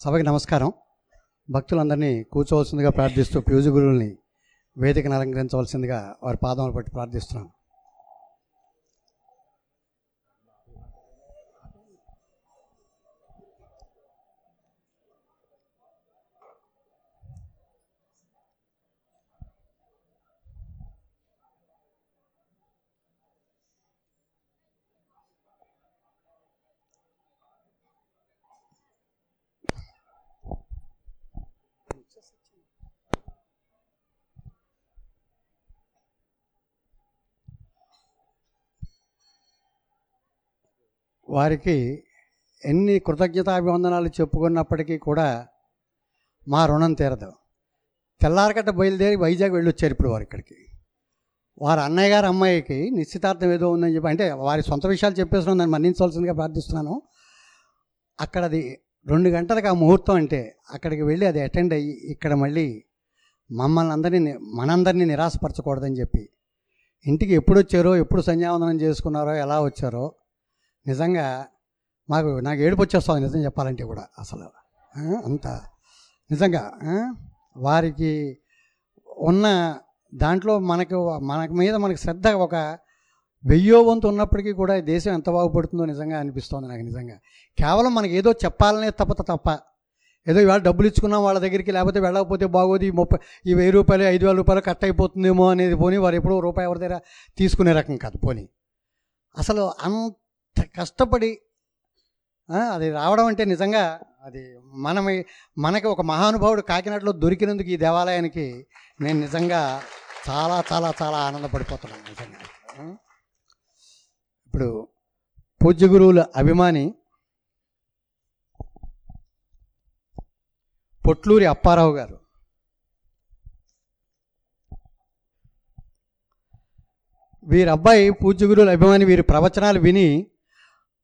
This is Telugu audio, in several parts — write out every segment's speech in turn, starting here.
సభకి నమస్కారం. భక్తులందరినీ కూర్చోవలసిందిగా ప్రార్థిస్తూ ప్యూజు గురువుల్ని వేదికను అలంకరించవలసిందిగా వారి పాదములు పట్టి ప్రార్థిస్తున్నాను వారికి ఎన్ని కృతజ్ఞతాభివందనాలు చెప్పుకున్నప్పటికీ కూడా మా రుణం తీరదు. తెల్లారకట్ట బయలుదేరి వైజాగ్ వెళ్ళొచ్చారు ఇప్పుడు వారు ఇక్కడికి. వారి అన్నయ్య గారు అమ్మాయికి నిశ్చితార్థం ఏదో ఉందని చెప్పి అంటే వారి సొంత విషయాలు చెప్పేస్తున్నాను నన్ను మన్నించవలసిందిగా ప్రార్థిస్తున్నాను. అక్కడ అది రెండు గంటలకు ఆ ముహూర్తం అంటే అక్కడికి వెళ్ళి అది అటెండ్ అయ్యి ఇక్కడ మళ్ళీ మమ్మల్ని అందరినీ మనందరినీ నిరాశపరచకూడదని చెప్పి ఇంటికి ఎప్పుడు వచ్చారో ఎప్పుడు సంధ్యావందనం చేసుకున్నారో ఎలా వచ్చారో నిజంగా మాకు నాకు ఏడుపు వచ్చేస్తుంది నిజం చెప్పాలంటే కూడా అసలు. అంత నిజంగా వారికి ఉన్న దాంట్లో మనకు మనకు మీద మనకు శ్రద్ధ ఒక వెయ్యో వంతు ఉన్నప్పటికీ కూడా దేశం ఎంత బాగుపడుతుందో నిజంగా అనిపిస్తోంది నాకు నిజంగా. కేవలం మనకి ఏదో చెప్పాలనే తప్పత తప్ప ఏదో ఇవాళ డబ్బులు ఇచ్చుకున్నాం వాళ్ళ దగ్గరికి లేకపోతే వెళ్ళకపోతే బాగోదు ఈ ముప్పై ఈ వెయ్యి రూపాయలు ఐదు వేల రూపాయలు కట్ అయిపోతుందేమో అనేది పోనీ వారు ఎప్పుడో రూపాయి ఎవరి దగ్గర తీసుకునే రకం కాదు పోనీ. అసలు అంత కష్టపడి అది రావడం అంటే నిజంగా అది మనం మనకి ఒక మహానుభావుడు కాకినాడలో దొరికినందుకు ఈ దేవాలయానికి నేను నిజంగా చాలా చాలా చాలా ఆనందపడిపోతున్నాను నిజంగా. ఇప్పుడు పూజ్య గురువుల అభిమాని పొట్లూరి అప్పారావు గారు. వీరి అబ్బాయి పూజ్య గురువుల అభిమాని వీరి ప్రవచనాలు విని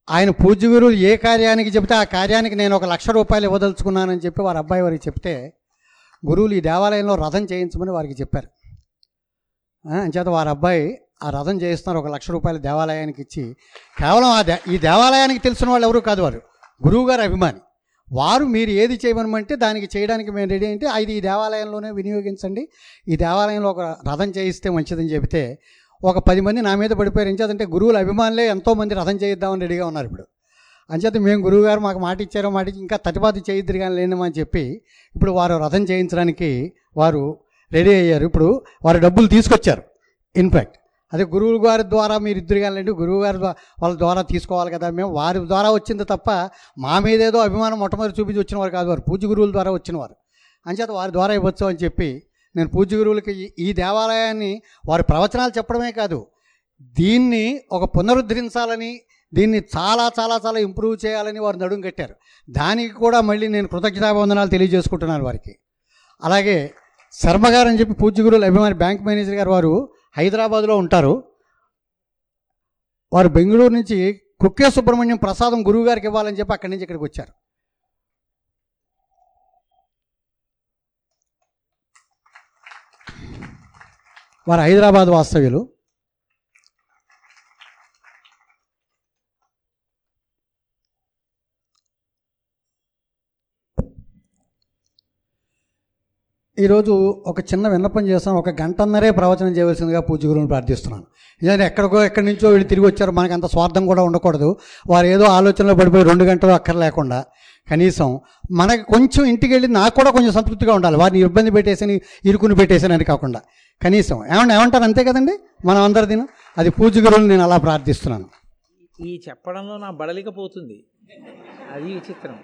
ఆయన పూజ్య ఏ కార్యానికి చెప్తే ఆ కార్యానికి నేను ఒక లక్ష రూపాయలు ఇవ్వదలుచుకున్నానని చెప్పి వారి అబ్బాయి వారికి చెప్తే గురువులు ఈ దేవాలయంలో రథం చేయించమని వారికి చెప్పారు. అంచేత వారి అబ్బాయి ఆ రథం చేయిస్తున్నారు ఒక లక్ష రూపాయలు దేవాలయానికి ఇచ్చి. కేవలం ఆ దే ఈ దేవాలయానికి తెలిసిన వాళ్ళు ఎవరు కాదు వారు. గురువు గారు అభిమాని. వారు మీరు ఏది చేయమనమంటే దానికి చేయడానికి మేము రెడీ అంటే అది ఈ దేవాలయంలోనే వినియోగించండి. ఈ దేవాలయంలో ఒక రథం చేయిస్తే మంచిదని చెబితే ఒక పది మంది నా మీద పడిపోయారు. ఎంచేతంటే గురువుల అభిమానులే ఎంతోమంది రథం చేయిద్దామని రెడీగా ఉన్నారు ఇప్పుడు. అంచేత మేము గురువు గారు మాకు మాట ఇచ్చారో మాట ఇచ్చి ఇంకా తటిపాతి చేయిద్దరు కానీ లేనిమని చెప్పి ఇప్పుడు వారు రథం చేయించడానికి వారు రెడీ అయ్యారు. ఇప్పుడు వారు డబ్బులు తీసుకొచ్చారు. ఇన్ఫ్యాక్ట్ అదే గురువు గారి ద్వారా మీరు ఇద్దరు కానీ గురువు గారి వాళ్ళ ద్వారా తీసుకోవాలి కదా. మేము వారి ద్వారా వచ్చింది తప్ప మా మీద ఏదో అభిమానం మొట్టమొదటి చూపించి వచ్చిన వారు కాదు వారు. పూజ గురువుల ద్వారా వచ్చిన వారు. అంచేత వారి ద్వారా ఇవ్వచ్చు అని చెప్పి నేను పూజ్య గురువులకి ఈ- దేవాలయాన్ని వారి ప్రవచనాలు చెప్పడమే కాదు దీన్ని ఒక పునరుద్ధరించాలని దీన్ని చాలా చాలా చాలా ఇంప్రూవ్ చేయాలని వారు నడుం కట్టారు. దానికి కూడా మళ్ళీ నేను కృతజ్ఞతాభివందనాలు తెలియజేసుకుంటున్నాను వారికి. అలాగే శర్మ గారు అని చెప్పి పూజ్య గురువుల అభిమాని బ్యాంక్ మేనేజర్ గారు వారు హైదరాబాద్లో ఉంటారు. వారు బెంగళూరు నుంచి కుక్కే సుబ్రహ్మణ్యం ప్రసాదం గురువు గారికి ఇవ్వాలని చెప్పి అక్కడి నుంచి ఇక్కడికి వచ్చారు. వారు హైదరాబాద్ వాస్తవ్యులు. ఈరోజు ఒక చిన్న విన్నపం చేస్తాను ఒక గంటన్నరే ప్రవచనం చేయవలసిందిగా పూజ గురువుని ప్రార్థిస్తున్నాను. నిజంగా ఎక్కడికో ఎక్కడి నుంచో వీళ్ళు తిరిగి వచ్చారు. మనకు అంత స్వార్థం కూడా ఉండకూడదు. వారు ఏదో ఆలోచనలో పడిపోయి రెండు గంటలు అక్కర్లేకుండా కనీసం మనకి కొంచెం ఇంటికి వెళ్ళి నాకు కూడా కొంచెం సంతృప్తిగా ఉండాలి. వారిని ఇబ్బంది పెట్టేసి ఇరుకుని పెట్టేసాను అని కాకుండా. కనీసం ఏమన్నా ఏమంటారు అంతే కదండి? మనం అందరిదిన అది పూజ నేను అలా ప్రార్థిస్తున్నాను. ఈ చెప్పడంలో నా బడలికపోతుంది అది విచిత్రం.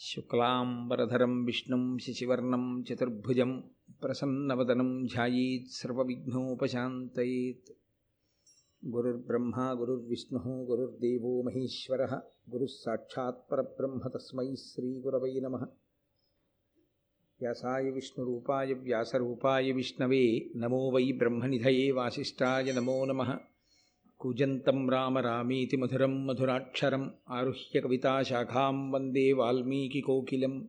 శుక్లాంబరధరం విష్ణుం శశివర్ణం చతుర్భుజం ప్రసన్నవదనం ధ్యాయేత్ సర్వవిఘ్నోపశాంతయేత్. గురుర్బ్రహ్మ గురుర్విష్ణు గురుర్దేవో మహేశ్వర గురుः పరబ్రహ్మ తస్మై శ్రీగురవై నమ. వ్యాసాయ విష్ణురూపాయ వ్యాసరూపాయ విష్ణవే నమో వై బ్రహ్మనిధయే వాసిష్టాయ నమో నమ. కూజంతం రామ రామీతి మధురం మధురాక్షరం ఆరుహ్య కవితాశాఖాం వందే వాల్మీకికోకిలం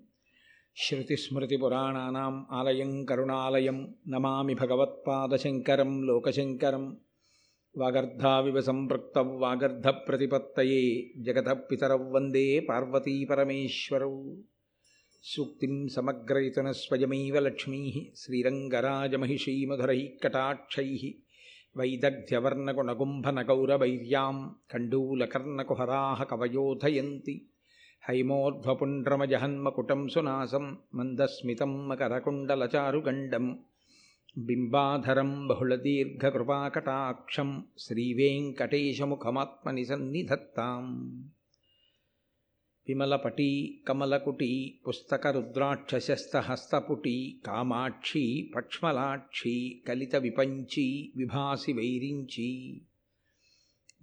శృతిస్మృతిపురాణానాం ఆలయం కరుణాలయం నమామి భగవత్పాదశంకరం లోకశంకరం. వాగర్ధావివ సంపృక్త వాగర్ధ ప్రతిపత్తయే జగత పితరౌ వందే పార్వతీ పరమేశ్వరౌ సూక్తిం సమగ్రయతన స్వయమైవ లక్ష్మీ శ్రీరంగరాజమహిషీమధురై కటాక్షై. వైదగ్ధ్యవర్ణగుణగుంభనగౌరవైర్యాం కండూలకర్ణకుహరా కవయోధయంతి. హైమోర్ధ్వపుండ్రమజహన్మకుటం సునాసం మందస్మితం మకరకుండలచారుగండం. బింబాధరం బహుళదీర్ఘకృపాకటాక్షం శ్రీవేంకటేశముఖమాత్మని సన్నిధత్తాం విమలపటీ కమలకుటీ పుస్తకరుద్రాక్షశస్తహస్తపుటీ కామాక్షీ పక్ష్మలాక్షీ కలిత విపంచీ విభాసి వైరించీ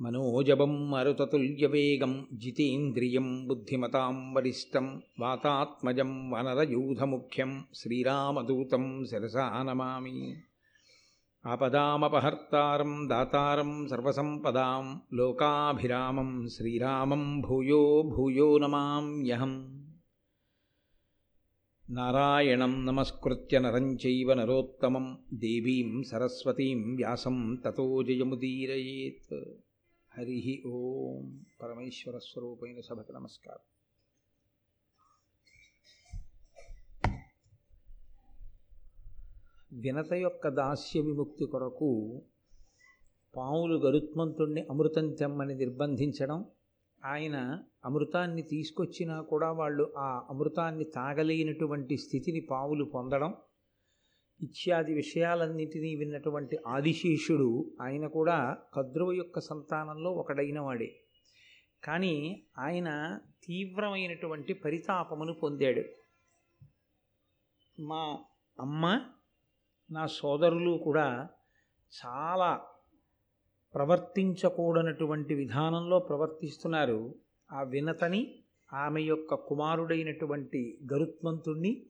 మనోజవం మరుతతుల్యవేగం జితేంద్రియం బుద్ధిమతాం వరిష్టం వాతాత్మజం వనరయూధముఖ్యం శ్రీరామదూతం శిరసా నమామి. ఆపదామపహర్తారం దాతారం సర్వసంపదాం లోకాభిరామం శ్రీరామం భూయో భూయో నమామ్యహం నారాయణం నమస్కృత్య నరం చైవ నరోత్తమం దేవీం సరస్వతీం వ్యాసం తతో జయముదీరయేత్. హరి ఓం పరమేశ్వర స్వరూపైన సభకు నమస్కారం. వినత యొక్క దాస్య విముక్తి కొరకు పావులు గరుత్మంతుణ్ణి అమృతం తెమ్మని నిర్బంధించడం ఆయన అమృతాన్ని తీసుకొచ్చినా కూడా వాళ్ళు ఆ అమృతాన్ని తాగలేనటువంటి స్థితిని పావులు పొందడం ఇత్యాది విషయాలన్నింటినీ విన్నటువంటి ఆదిశేషుడు ఆయన కూడా కద్రువ యొక్క సంతానంలో ఒకడైన వాడే కానీ ఆయన తీవ్రమైనటువంటి పరితాపమును పొందాడు. మా అమ్మ నా సోదరులు కూడా చాలా ప్రవర్తించకూడనటువంటి విధానంలో ప్రవర్తిస్తున్నారు. ఆ వినతని ఆమె యొక్క కుమారుడైనటువంటి గరుత్మంతుణ్ణి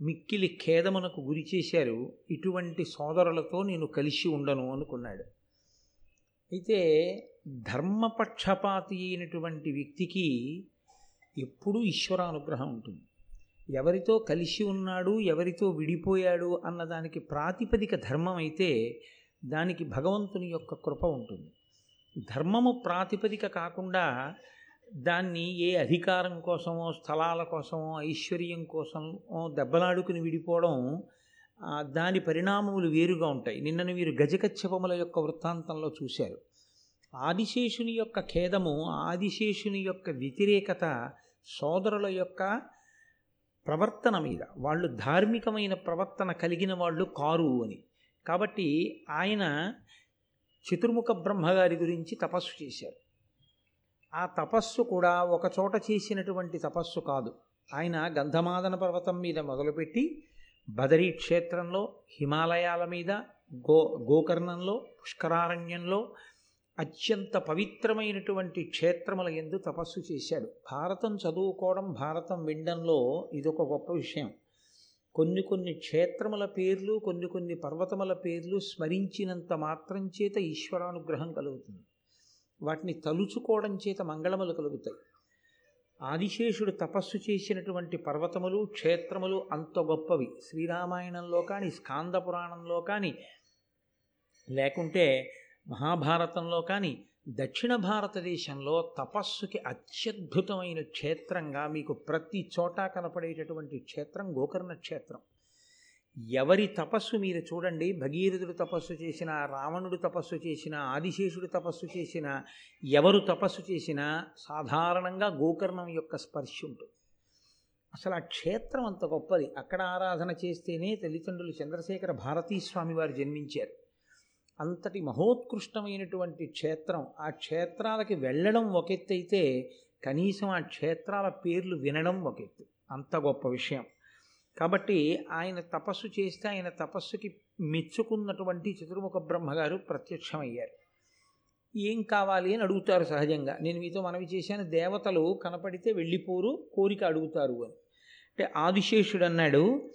మిక్కిలి ఖేదమునకు గురి చేశారు ఇటువంటి సోదరులతో నేను కలిసి ఉండను అనుకున్నాడు. అయితే ధర్మపక్షపాతి అయినటువంటి వ్యక్తికి ఎప్పుడూ ఈశ్వరానుగ్రహం ఉంటుంది. ఎవరితో కలిసి ఉన్నాడు ఎవరితో విడిపోయాడు అన్నదానికి ప్రాతిపదిక ధర్మం అయితే దానికి భగవంతుని యొక్క కృప ఉంటుంది. ధర్మము ప్రాతిపదిక కాకుండా దాన్ని ఏ అధికారం కోసమో స్థలాల కోసమో ఐశ్వర్యం కోసమో దెబ్బలాడుకుని విడిపోవడం దాని పరిణామములు వేరుగా ఉంటాయి. నిన్నను వీరు గజకచ్చపముల యొక్క వృత్తాంతంలో చూశారు. ఆదిశేషుని యొక్క ఖేదము ఆదిశేషుని యొక్క వ్యతిరేకత సోదరుల యొక్క ప్రవర్తన మీద వాళ్ళు ధార్మికమైన ప్రవర్తన కలిగిన వాళ్ళు కారు అని. కాబట్టి ఆయన చతుర్ముఖ బ్రహ్మగారి గురించి తపస్సు చేశారు. ఆ తపస్సు కూడా ఒక చోట చేసినటువంటి తపస్సు కాదు. ఆయన గంధమాదన పర్వతం మీద మొదలుపెట్టి బదరీ క్షేత్రంలో హిమాలయాల మీద గో గోకర్ణంలో పుష్కరారణ్యంలో అత్యంత పవిత్రమైనటువంటి క్షేత్రముల ఎందు తపస్సు చేశాడు. భారతం చదువుకోవడం భారతం వినడంలో ఇదొక గొప్ప విషయం. కొన్ని కొన్ని క్షేత్రముల పేర్లు కొన్ని కొన్ని పర్వతముల పేర్లు స్మరించినంత మాత్రం చేత ఈశ్వరానుగ్రహం కలుగుతుంది. వాటిని తలుచుకోవడం చేత మంగళములు కలుగుతాయి. ఆదిశేషుడు తపస్సు చేసినటువంటి పర్వతములు క్షేత్రములు అంత గొప్పవి. శ్రీరామాయణంలో కానీ స్కాంద పురాణంలో కానీ లేకుంటే మహాభారతంలో కానీ దక్షిణ భారతదేశంలో తపస్సుకి అత్యద్భుతమైన క్షేత్రంగా మీకు ప్రతి చోట కనపడేటటువంటి క్షేత్రం గోకర్ణ క్షేత్రం. ఎవరి తపస్సు మీరు చూడండి భగీరథుడు తపస్సు చేసిన రావణుడు తపస్సు చేసిన ఆదిశేషుడు తపస్సు చేసిన ఎవరు తపస్సు చేసినా సాధారణంగా గోకర్ణం యొక్క స్పర్శ ఉంటుంది. అసలు ఆ క్షేత్రం అంత గొప్పది. అక్కడ ఆరాధన చేస్తేనే తల్లిదండ్రులు చంద్రశేఖర భారతీ స్వామి వారు జన్మించారు. అంతటి మహోత్కృష్టమైనటువంటి క్షేత్రం. ఆ క్షేత్రాలకి వెళ్ళడం ఒక ఎత్తు అయితే కనీసం ఆ క్షేత్రాల పేర్లు వినడం ఒక ఎత్తు. అంత గొప్ప విషయం. కాబట్టి ఆయన తపస్సు చేస్తే ఆయన తపస్సుకి మెచ్చుకున్నటువంటి చతుర్ముఖ బ్రహ్మగారు ప్రత్యక్షమయ్యారు. ఏం కావాలి అని అడుగుతారు సహజంగా. నేను మీతో మనవి చేశాను దేవతలు కనపడితే వెళ్ళిపోరు కోరిక అడుగుతారు అని. అంటే ఆదిశేషుడు అన్నాడు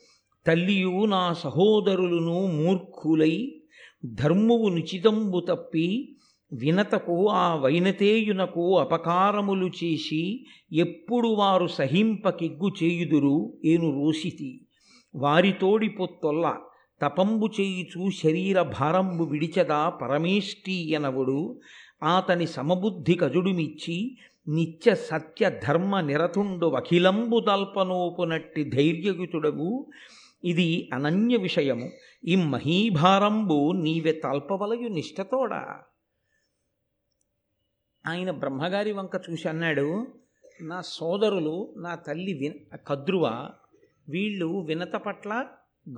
తల్లియు నా సహోదరులను మూర్ఖులై ధర్మువు నుచితంబు తప్పి వినతకు ఆ వైనతేయునకు అపకారములు చేసి ఎప్పుడు వారు సహింపకిగ్గు చేయుదురు ఏను రోషితి వారితోడి పొత్తొల్ల తపంబు చేయుచు శరీర భారంబు విడిచదా పరమేష్టీయనవుడు ఆతని సమబుద్ధి కజుడుమిచ్చి నిత్య సత్య ధర్మ నిరతుండు అఖిలంబు తల్పనోపునట్టి ధైర్యయుతుడవు. ఇది అనన్య విషయము. ఈ మహీభారంబు నీవె తల్పవలయు నిష్టతోడా ఆయన బ్రహ్మగారి వంక చూసి అన్నాడు నా సోదరులు నా తల్లి విన కద్రువ వీళ్ళు వినత పట్ల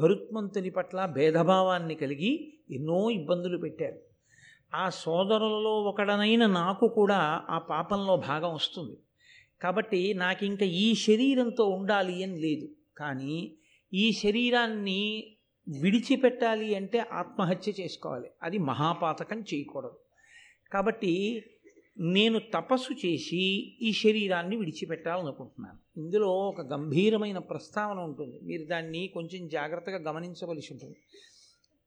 గరుత్మంతుని పట్ల భేదభావాన్ని కలిగి ఎన్నో ఇబ్బందులు పెట్టారు. ఆ సోదరులలో ఒకడనైన నాకు కూడా ఆ పాపంలో భాగం వస్తుంది. కాబట్టి నాకు ఇంకా ఈ శరీరంతో ఉండాలి అని లేదు. కానీ ఈ శరీరాన్ని విడిచిపెట్టాలి అంటే ఆత్మహత్య చేసుకోవాలి. అది మహాపాతకం చేయకూడదు. కాబట్టి నేను తపస్సు చేసి ఈ శరీరాన్ని విడిచిపెట్టాలనుకుంటున్నాను. ఇందులో ఒక గంభీరమైన ప్రస్తావన ఉంటుంది. మీరు దాన్ని కొంచెం జాగ్రత్తగా గమనించవలసి ఉంటుంది.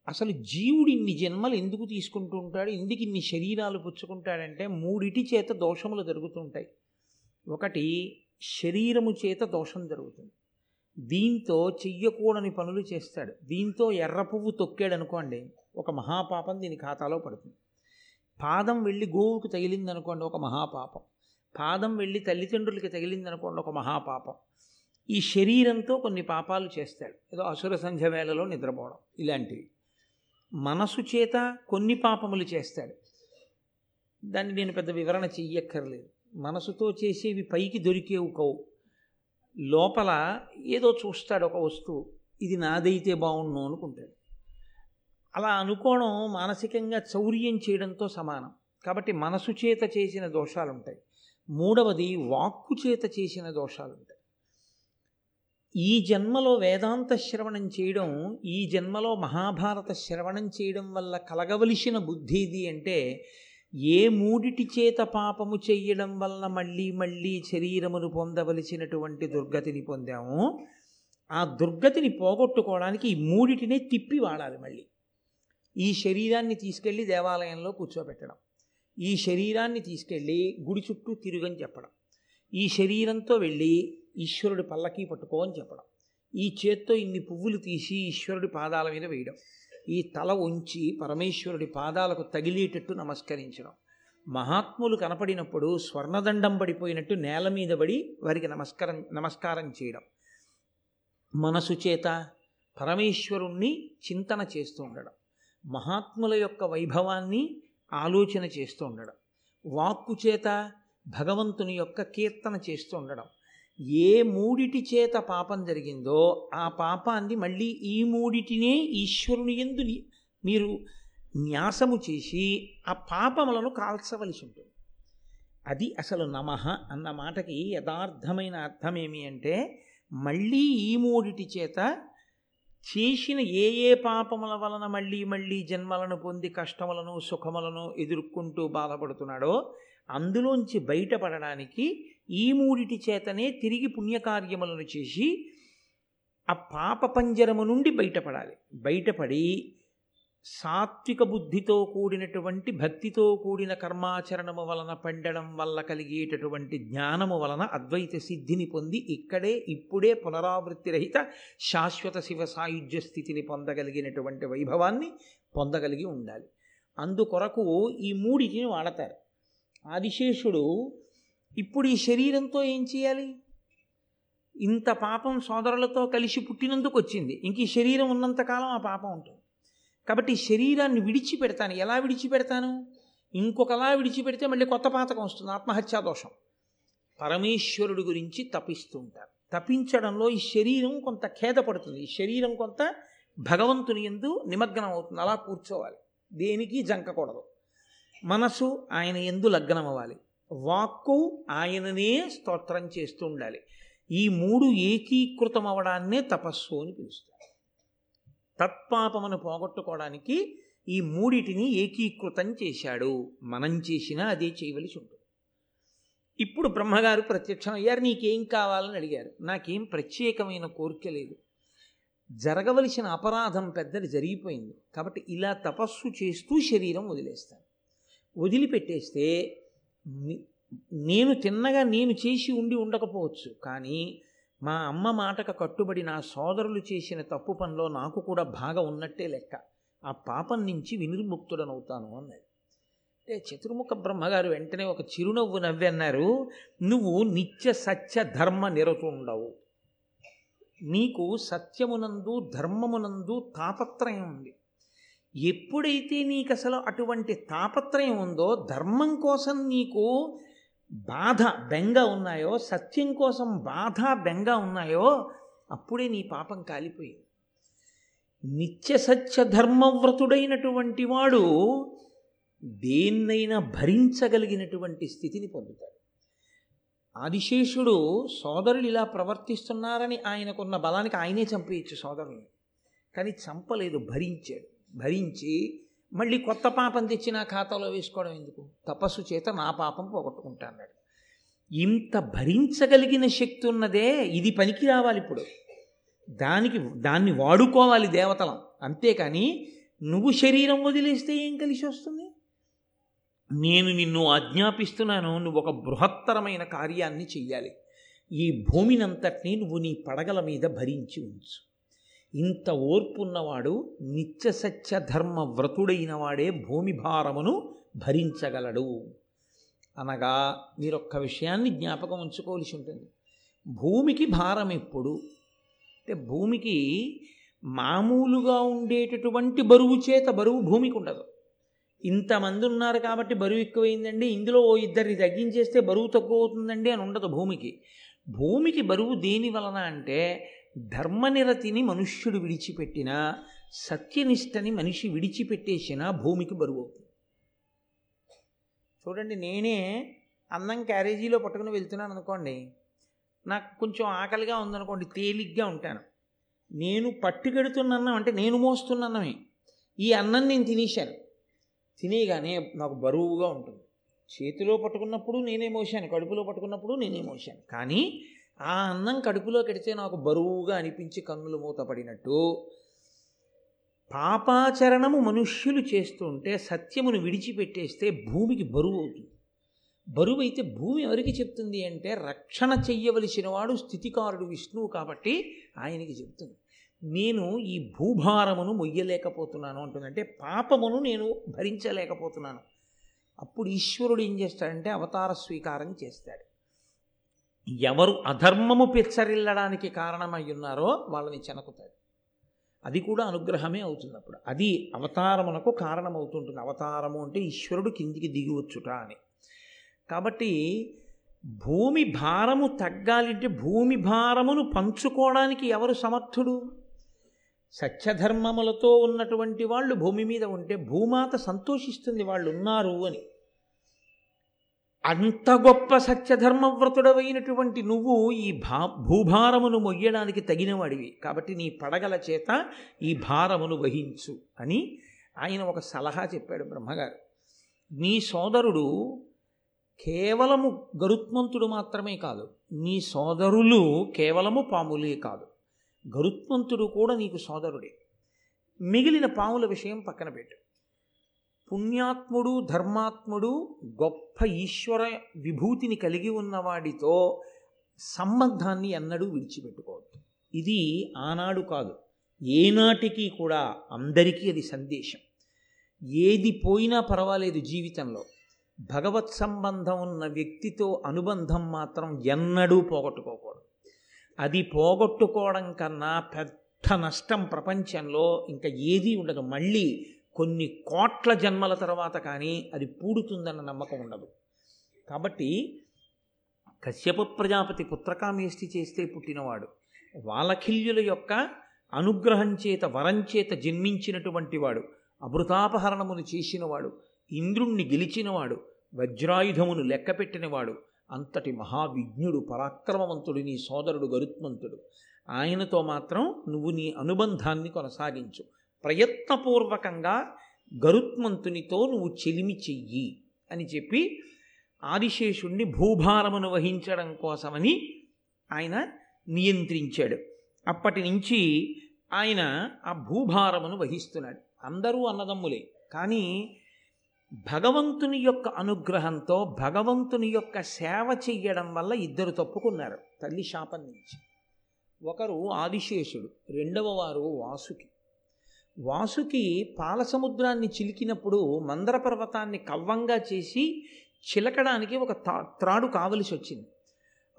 అసలు జీవుడు ఇన్ని జన్మలు ఎందుకు తీసుకుంటూ ఉంటాడు ఎందుకు ఇన్ని శరీరాలు పుచ్చుకుంటాడంటే మూడిటి చేత దోషములు జరుగుతుంటాయి. ఒకటి శరీరము చేత దోషం జరుగుతుంది. దీంతో చెయ్యకూడని పనులు చేస్తాడు. దీంతో ఎర్ర పువ్వు తొక్కాడు అనుకోండి ఒక మహాపాపం దీని ఖాతాలో పడుతుంది. పాదం వెళ్ళి గోవుకు తగిలిందనుకోండి ఒక మహాపాపం. పాదం వెళ్ళి తల్లిదండ్రులకి తగిలిందనుకోండి ఒక మహాపాపం. ఈ శరీరంతో కొన్ని పాపాలు చేస్తాడు. ఏదో అసుర సంధ్య వేళలో నిద్రపోవడం ఇలాంటివి. మనసు చేత కొన్ని పాపములు చేస్తాడు. దాన్ని నేను పెద్ద వివరణ చెయ్యక్కర్లేదు. మనసుతో చేసేవి పైకి దొరికేవు కవు లోపల ఏదో చూస్తాడు ఒక వస్తువు. ఇది నాదైతే బాగుండు అనుకుంటాడు. అలా అనుకోవడం మానసికంగా చౌర్యం చేయడంతో సమానం. కాబట్టి మనసు చేత చేసిన దోషాలు ఉంటాయి మూడవది వాక్కు చేత చేసిన దోషాలు ఉంటాయి ఈ జన్మలో వేదాంత శ్రవణం చేయడం ఈ జన్మలో మహాభారత శ్రవణం చేయడం వల్ల కలగవలసిన బుద్ధి ఇది అంటే ఏ మూడిటి చేత పాపము చెయ్యడం వలన మళ్ళీ మళ్ళీ శరీరమును పొందవలసినటువంటి దుర్గతిని పొందాము? ఆ దుర్గతిని పోగొట్టుకోవడానికి ఈ మూడిటినే తిప్పి వాడాలి మళ్ళీ. ఈ శరీరాన్ని తీసుకెళ్ళి దేవాలయంలో కూర్చోబెట్టడం. ఈ శరీరాన్ని తీసుకెళ్ళి గుడి చుట్టూ తిరుగని చెప్పడం. ఈ శరీరంతో వెళ్ళి ఈశ్వరుడి పల్లకి పట్టుకో అని చెప్పడం. ఈ చేత్తో ఇన్ని పువ్వులు తీసి ఈశ్వరుడి పాదాల మీద వేయడం. ఈ తల ఉంచి పరమేశ్వరుడి పాదాలకు తగిలేటట్టు నమస్కరించడం. మహాత్ములు కనపడినప్పుడు స్వర్ణదండం పడిపోయినట్టు నేల మీద పడి వారికి నమస్కారం నమస్కారం చేయడం. మనసు చేత పరమేశ్వరుణ్ణి చింతన చేస్తూ ఉండడం. మహాత్ముల యొక్క వైభవాన్ని ఆలోచన చేస్తూ ఉండడం. వాక్కు చేత భగవంతుని యొక్క కీర్తన చేస్తూ ఉండడం. ఏ మూడిటి చేత పాపం జరిగిందో ఆ పాపాన్ని మళ్ళీ ఈ మూడిటినే ఈశ్వరుని ఎందు మీరు న్యాసము చేసి ఆ పాపములను కాల్చవలసి ఉంటుంది. అది అసలు నమః అన్న మాటకి యథార్థమైన అర్థం ఏమి అంటే మళ్ళీ ఈ మూడిటి చేత చేసిన ఏ ఏ పాపముల వలన మళ్ళీ మళ్ళీ జన్మలను పొంది కష్టములను సుఖములను ఎదుర్కొంటూ బాధపడుతున్నాడో అందులోంచి బయటపడడానికి ఈ మూడిటి చేతనే తిరిగి పుణ్యకార్యములను చేసి ఆ పాప పంజరము నుండి బయటపడాలి. బయటపడి సాత్విక బుద్ధితో కూడినటువంటి భక్తితో కూడిన కర్మాచరణము వలన పండడం వల్ల కలిగేటటువంటి జ్ఞానము వలన అద్వైత సిద్ధిని పొంది ఇక్కడే ఇప్పుడే పునరావృత్తి రహిత శాశ్వత శివ సాయుధ్య స్థితిని పొందగలిగినటువంటి వైభవాన్ని పొందగలిగి ఉండాలి. అందుకొరకు ఈ మూడిటిని వాడతారు. ఆదిశేషుడు ఇప్పుడు ఈ శరీరంతో ఏం చేయాలి? ఇంత పాపం సోదరులతో కలిసి పుట్టినందుకు వచ్చింది. ఇంక ఈ శరీరం ఉన్నంతకాలం ఆ పాపం ఉంటుంది. కాబట్టి శరీరాన్ని విడిచిపెడతాను. ఎలా విడిచిపెడతాను? ఇంకొకలా విడిచిపెడితే మళ్ళీ కొత్త పాతకం వస్తుంది ఆత్మహత్యా దోషం. పరమేశ్వరుడు గురించి తపిస్తూ ఉంటారు తపించడంలో ఈ శరీరం కొంత ఖేదపడుతుంది. ఈ శరీరం కొంత భగవంతుని ఎందు నిమగ్నం అవుతుంది. అలా కూర్చోవాలి. దేనికి జంకకూడదు. మనసు ఆయన ఎందు లగ్నం అవ్వాలి. వాక్కు ఆయననే స్తోత్రం చేస్తూ ఉండాలి. ఈ మూడు ఏకీకృతం అవడాన్నే తపస్సు అని పిలుస్తారు. తత్పాపమును పోగొట్టుకోవడానికి ఈ మూడిటిని ఏకీకృతం చేశాడు. మనం చేసినా అదే చేయవలసి ఉంటుంది. ఇప్పుడు బ్రహ్మగారు ప్రత్యక్షం అయ్యారు నీకేం కావాలని అడిగారు. నాకేం ప్రత్యేకమైన కోరిక లేదు. జరగవలసిన అపరాధం పెద్దది జరిగిపోయింది. కాబట్టి ఇలా తపస్సు చేస్తూ శరీరం వదిలేస్తాను. వదిలిపెట్టేస్తే నేను తిన్నగా నేను చేసి ఉండి ఉండకపోవచ్చు. కానీ మా అమ్మ మాటకు కట్టుబడి నా సోదరులు చేసిన తప్పు పనిలో నాకు కూడా బాగా ఉన్నట్టే లెక్క. ఆ పాపం నుంచి వినిర్ముక్తుడనవుతాను అన్నాడు. అంటే చతుర్ముఖ బ్రహ్మగారు వెంటనే ఒక చిరునవ్వు నవ్వి అన్నారు నువ్వు నిత్య సత్య ధర్మ నిరతుండవు నీకు సత్యమునందు ధర్మమునందు తాపత్రయం ఉంది. ఎప్పుడైతే నీకు అసలు అటువంటి తాపత్రయం ఉందో ధర్మం కోసం నీకు బాధ బెంగ ఉన్నాయో సత్యం కోసం బాధ బెంగ ఉన్నాయో అప్పుడే నీ పాపం కాలిపోయింది. నిత్య సత్య ధర్మవ్రతుడైనటువంటి వాడు దేన్నైనా భరించగలిగినటువంటి స్థితిని పొందుతాడు. ఆదిశేషుడు సోదరులు ఇలా ప్రవర్తిస్తున్నారని ఆయనకున్న బలానికి ఆయనే చంపేయచ్చు సోదరుని కానీ చంపలేదు భరించాడు. భరించి మళ్ళీ కొత్త పాపం తెచ్చి నా ఖాతాలో వేసుకోవడం ఎందుకు? తపస్సు చేత నా పాపం పోగొట్టుకుంటా అన్నాడు ఇంత భరించగలిగిన శక్తి ఉన్నదే ఇది పనికి రావాలి ఇప్పుడు. దానికి దాన్ని వాడుకోవాలి దేవతలం. అంతేకాని నువ్వు శరీరం వదిలేస్తే ఏం కలిసి వస్తుంది? నేను నిన్ను ఆజ్ఞాపిస్తున్నాను నువ్వు ఒక బృహత్తరమైన కార్యాన్ని చెయ్యాలి. ఈ భూమినంతటినీ నువ్వు నీ పడగల మీద భరించి ఉంచు. ఇంత ఓర్పున్నవాడు నిత్యసత్య ధర్మ వ్రతుడైన వాడే భూమి భారమును భరించగలడు. అనగా మీరొక్క విషయాన్ని జ్ఞాపకం ఉంచుకోవలసి ఉంటుంది. భూమికి భారం ఎప్పుడు? అంటే భూమికి మామూలుగా ఉండేటటువంటి బరువు చేత బరువు భూమికి ఉండదు. ఇంతమంది ఉన్నారు కాబట్టి బరువు ఎక్కువైందండి. ఇందులో ఓ ఇద్దరిని తగ్గించేస్తే బరువు తక్కువ అవుతుందండి అని ఉండదు భూమికి. భూమికి బరువు దేని వలన అంటే ధర్మనిరతిని మనుష్యుడు విడిచిపెట్టినా సత్యనిష్టని మనిషి విడిచిపెట్టేసినా భూమికి బరువు అవుతుంది. చూడండి నేనే అన్నం క్యారేజీలో పట్టుకుని వెళ్తున్నాను అనుకోండి నాకు కొంచెం ఆకలిగా ఉందనుకోండి తేలిగ్గా ఉంటాను. నేను పట్టుకెడుతున్న అన్నం అంటే నేను మోస్తున్న అన్నమే ఈ అన్నం నేను తినేశాను. తినేయగానే నాకు బరువుగా ఉంటుంది. చేతిలో పట్టుకున్నప్పుడు నేనే మోసాను కడుపులో పట్టుకున్నప్పుడు నేనే మోసాను కానీ ఆ అన్నం కడుపులో కడితే నాకు బరువుగా అనిపించి కన్నులు మూతపడినట్టు పాపాచరణము మనుష్యులు చేస్తుంటే సత్యమును విడిచిపెట్టేస్తే భూమికి బరువు అవుతుంది. బరువు అయితే భూమి ఎవరికి చెప్తుంది అంటే రక్షణ చెయ్యవలసిన వాడు స్థితికారుడు విష్ణువు కాబట్టి ఆయనకి చెప్తుంది. నేను ఈ భూభారమును మొయ్యలేకపోతున్నాను అంటుందంటే పాపమును నేను భరించలేకపోతున్నాను. అప్పుడు ఈశ్వరుడు ఏం చేస్తాడంటే అవతార స్వీకారం చేస్తాడు. ఎవరు అధర్మము పెచ్చరిల్లడానికి కారణమై ఉన్నారో వాళ్ళని చెనకుతాడు. అది కూడా అనుగ్రహమే అవుతుంది అప్పుడు అది అవతారమునకు కారణమవుతుంటుంది. అవతారము అంటే ఈశ్వరుడు కిందికి దిగివచ్చుట అని. కాబట్టి భూమి భారము తగ్గాలంటే భూమి భారమును పంచుకోవడానికి ఎవరు సమర్థుడు? సత్యధర్మములతో ఉన్నటువంటి వాళ్ళు భూమి మీద ఉంటే భూమాత సంతోషిస్తుంది వాళ్ళు ఉన్నారు అని. అంత గొప్ప సత్యధర్మవ్రతుడవైనటువంటి నువ్వు ఈ భా భూభారమును మొయ్యడానికి తగినవాడివి. కాబట్టి నీ పడగల చేత ఈ భారమును వహించు అని ఆయన ఒక సలహా చెప్పాడు బ్రహ్మగారు. నీ సోదరుడు కేవలము గరుత్మంతుడు మాత్రమే కాదు నీ సోదరులు కేవలము పాములే కాదు. గరుత్మంతుడు కూడా నీకు సోదరుడే. మిగిలిన పాముల విషయం పక్కన పెట్టు. పుణ్యాత్ముడు ధర్మాత్ముడు గొప్ప ఈశ్వర విభూతిని కలిగి ఉన్నవాడితో సంబంధాన్ని ఎన్నడూ విడిచిపెట్టుకోవద్దు. ఇది ఆనాడు కాదు. ఏనాటికి కూడా అందరికీ అది సందేశం. ఏది పోయినా పర్వాలేదు జీవితంలో. భగవత్ సంబంధం ఉన్న వ్యక్తితో అనుబంధం మాత్రం ఎన్నడూ పోగొట్టుకోకూడదు. అది పోగొట్టుకోవడం కన్నా పెద్ద నష్టం ప్రపంచంలో ఇంకా ఏదీ ఉండదు. మళ్ళీ కొన్ని కోట్ల జన్మల తర్వాత కానీ అది పూడుతుందన్న నమ్మకం ఉండదు. కాబట్టి కశ్యప ప్రజాపతి పుత్రకామేష్టి చేస్తే పుట్టినవాడు. వాలఖిల్యుల యొక్క అనుగ్రహం చేత వరం చేత జన్మించినటువంటి వాడు అమృతాపహరణమును చేసినవాడు ఇంద్రుణ్ణి గెలిచినవాడు వజ్రాయుధమును లెక్కపెట్టినవాడు అంతటి మహావిజ్ఞుడు పరాక్రమవంతుడు నీ సోదరుడు గరుత్మంతుడు. ఆయనతో మాత్రం నువ్వు నీ అనుబంధాన్ని కొనసాగించు. ప్రయత్నపూర్వకంగా గరుత్మంతునితో నువ్వు చెలిమి చెయ్యి అని చెప్పి ఆదిశేషుణ్ణి భూభారమును వహించడం కోసమని ఆయన నియంత్రించాడు. అప్పటి నుంచి ఆయన ఆ భూభారమును వహిస్తున్నాడు. అందరూ అన్నదమ్ములే. కానీ భగవంతుని యొక్క అనుగ్రహంతో భగవంతుని యొక్క సేవ చెయ్యడం వల్ల ఇద్దరు తప్పుకున్నారు తల్లి శాపం నుంచి. ఒకరు ఆదిశేషుడు రెండవ వారు వాసుకి. వాసుకి పాల సముద్రాన్ని చిలికినప్పుడు మందర పర్వతాన్ని కవ్వంగా చేసి చిలకడానికి ఒక తా- త్రాడు కావలసి వచ్చింది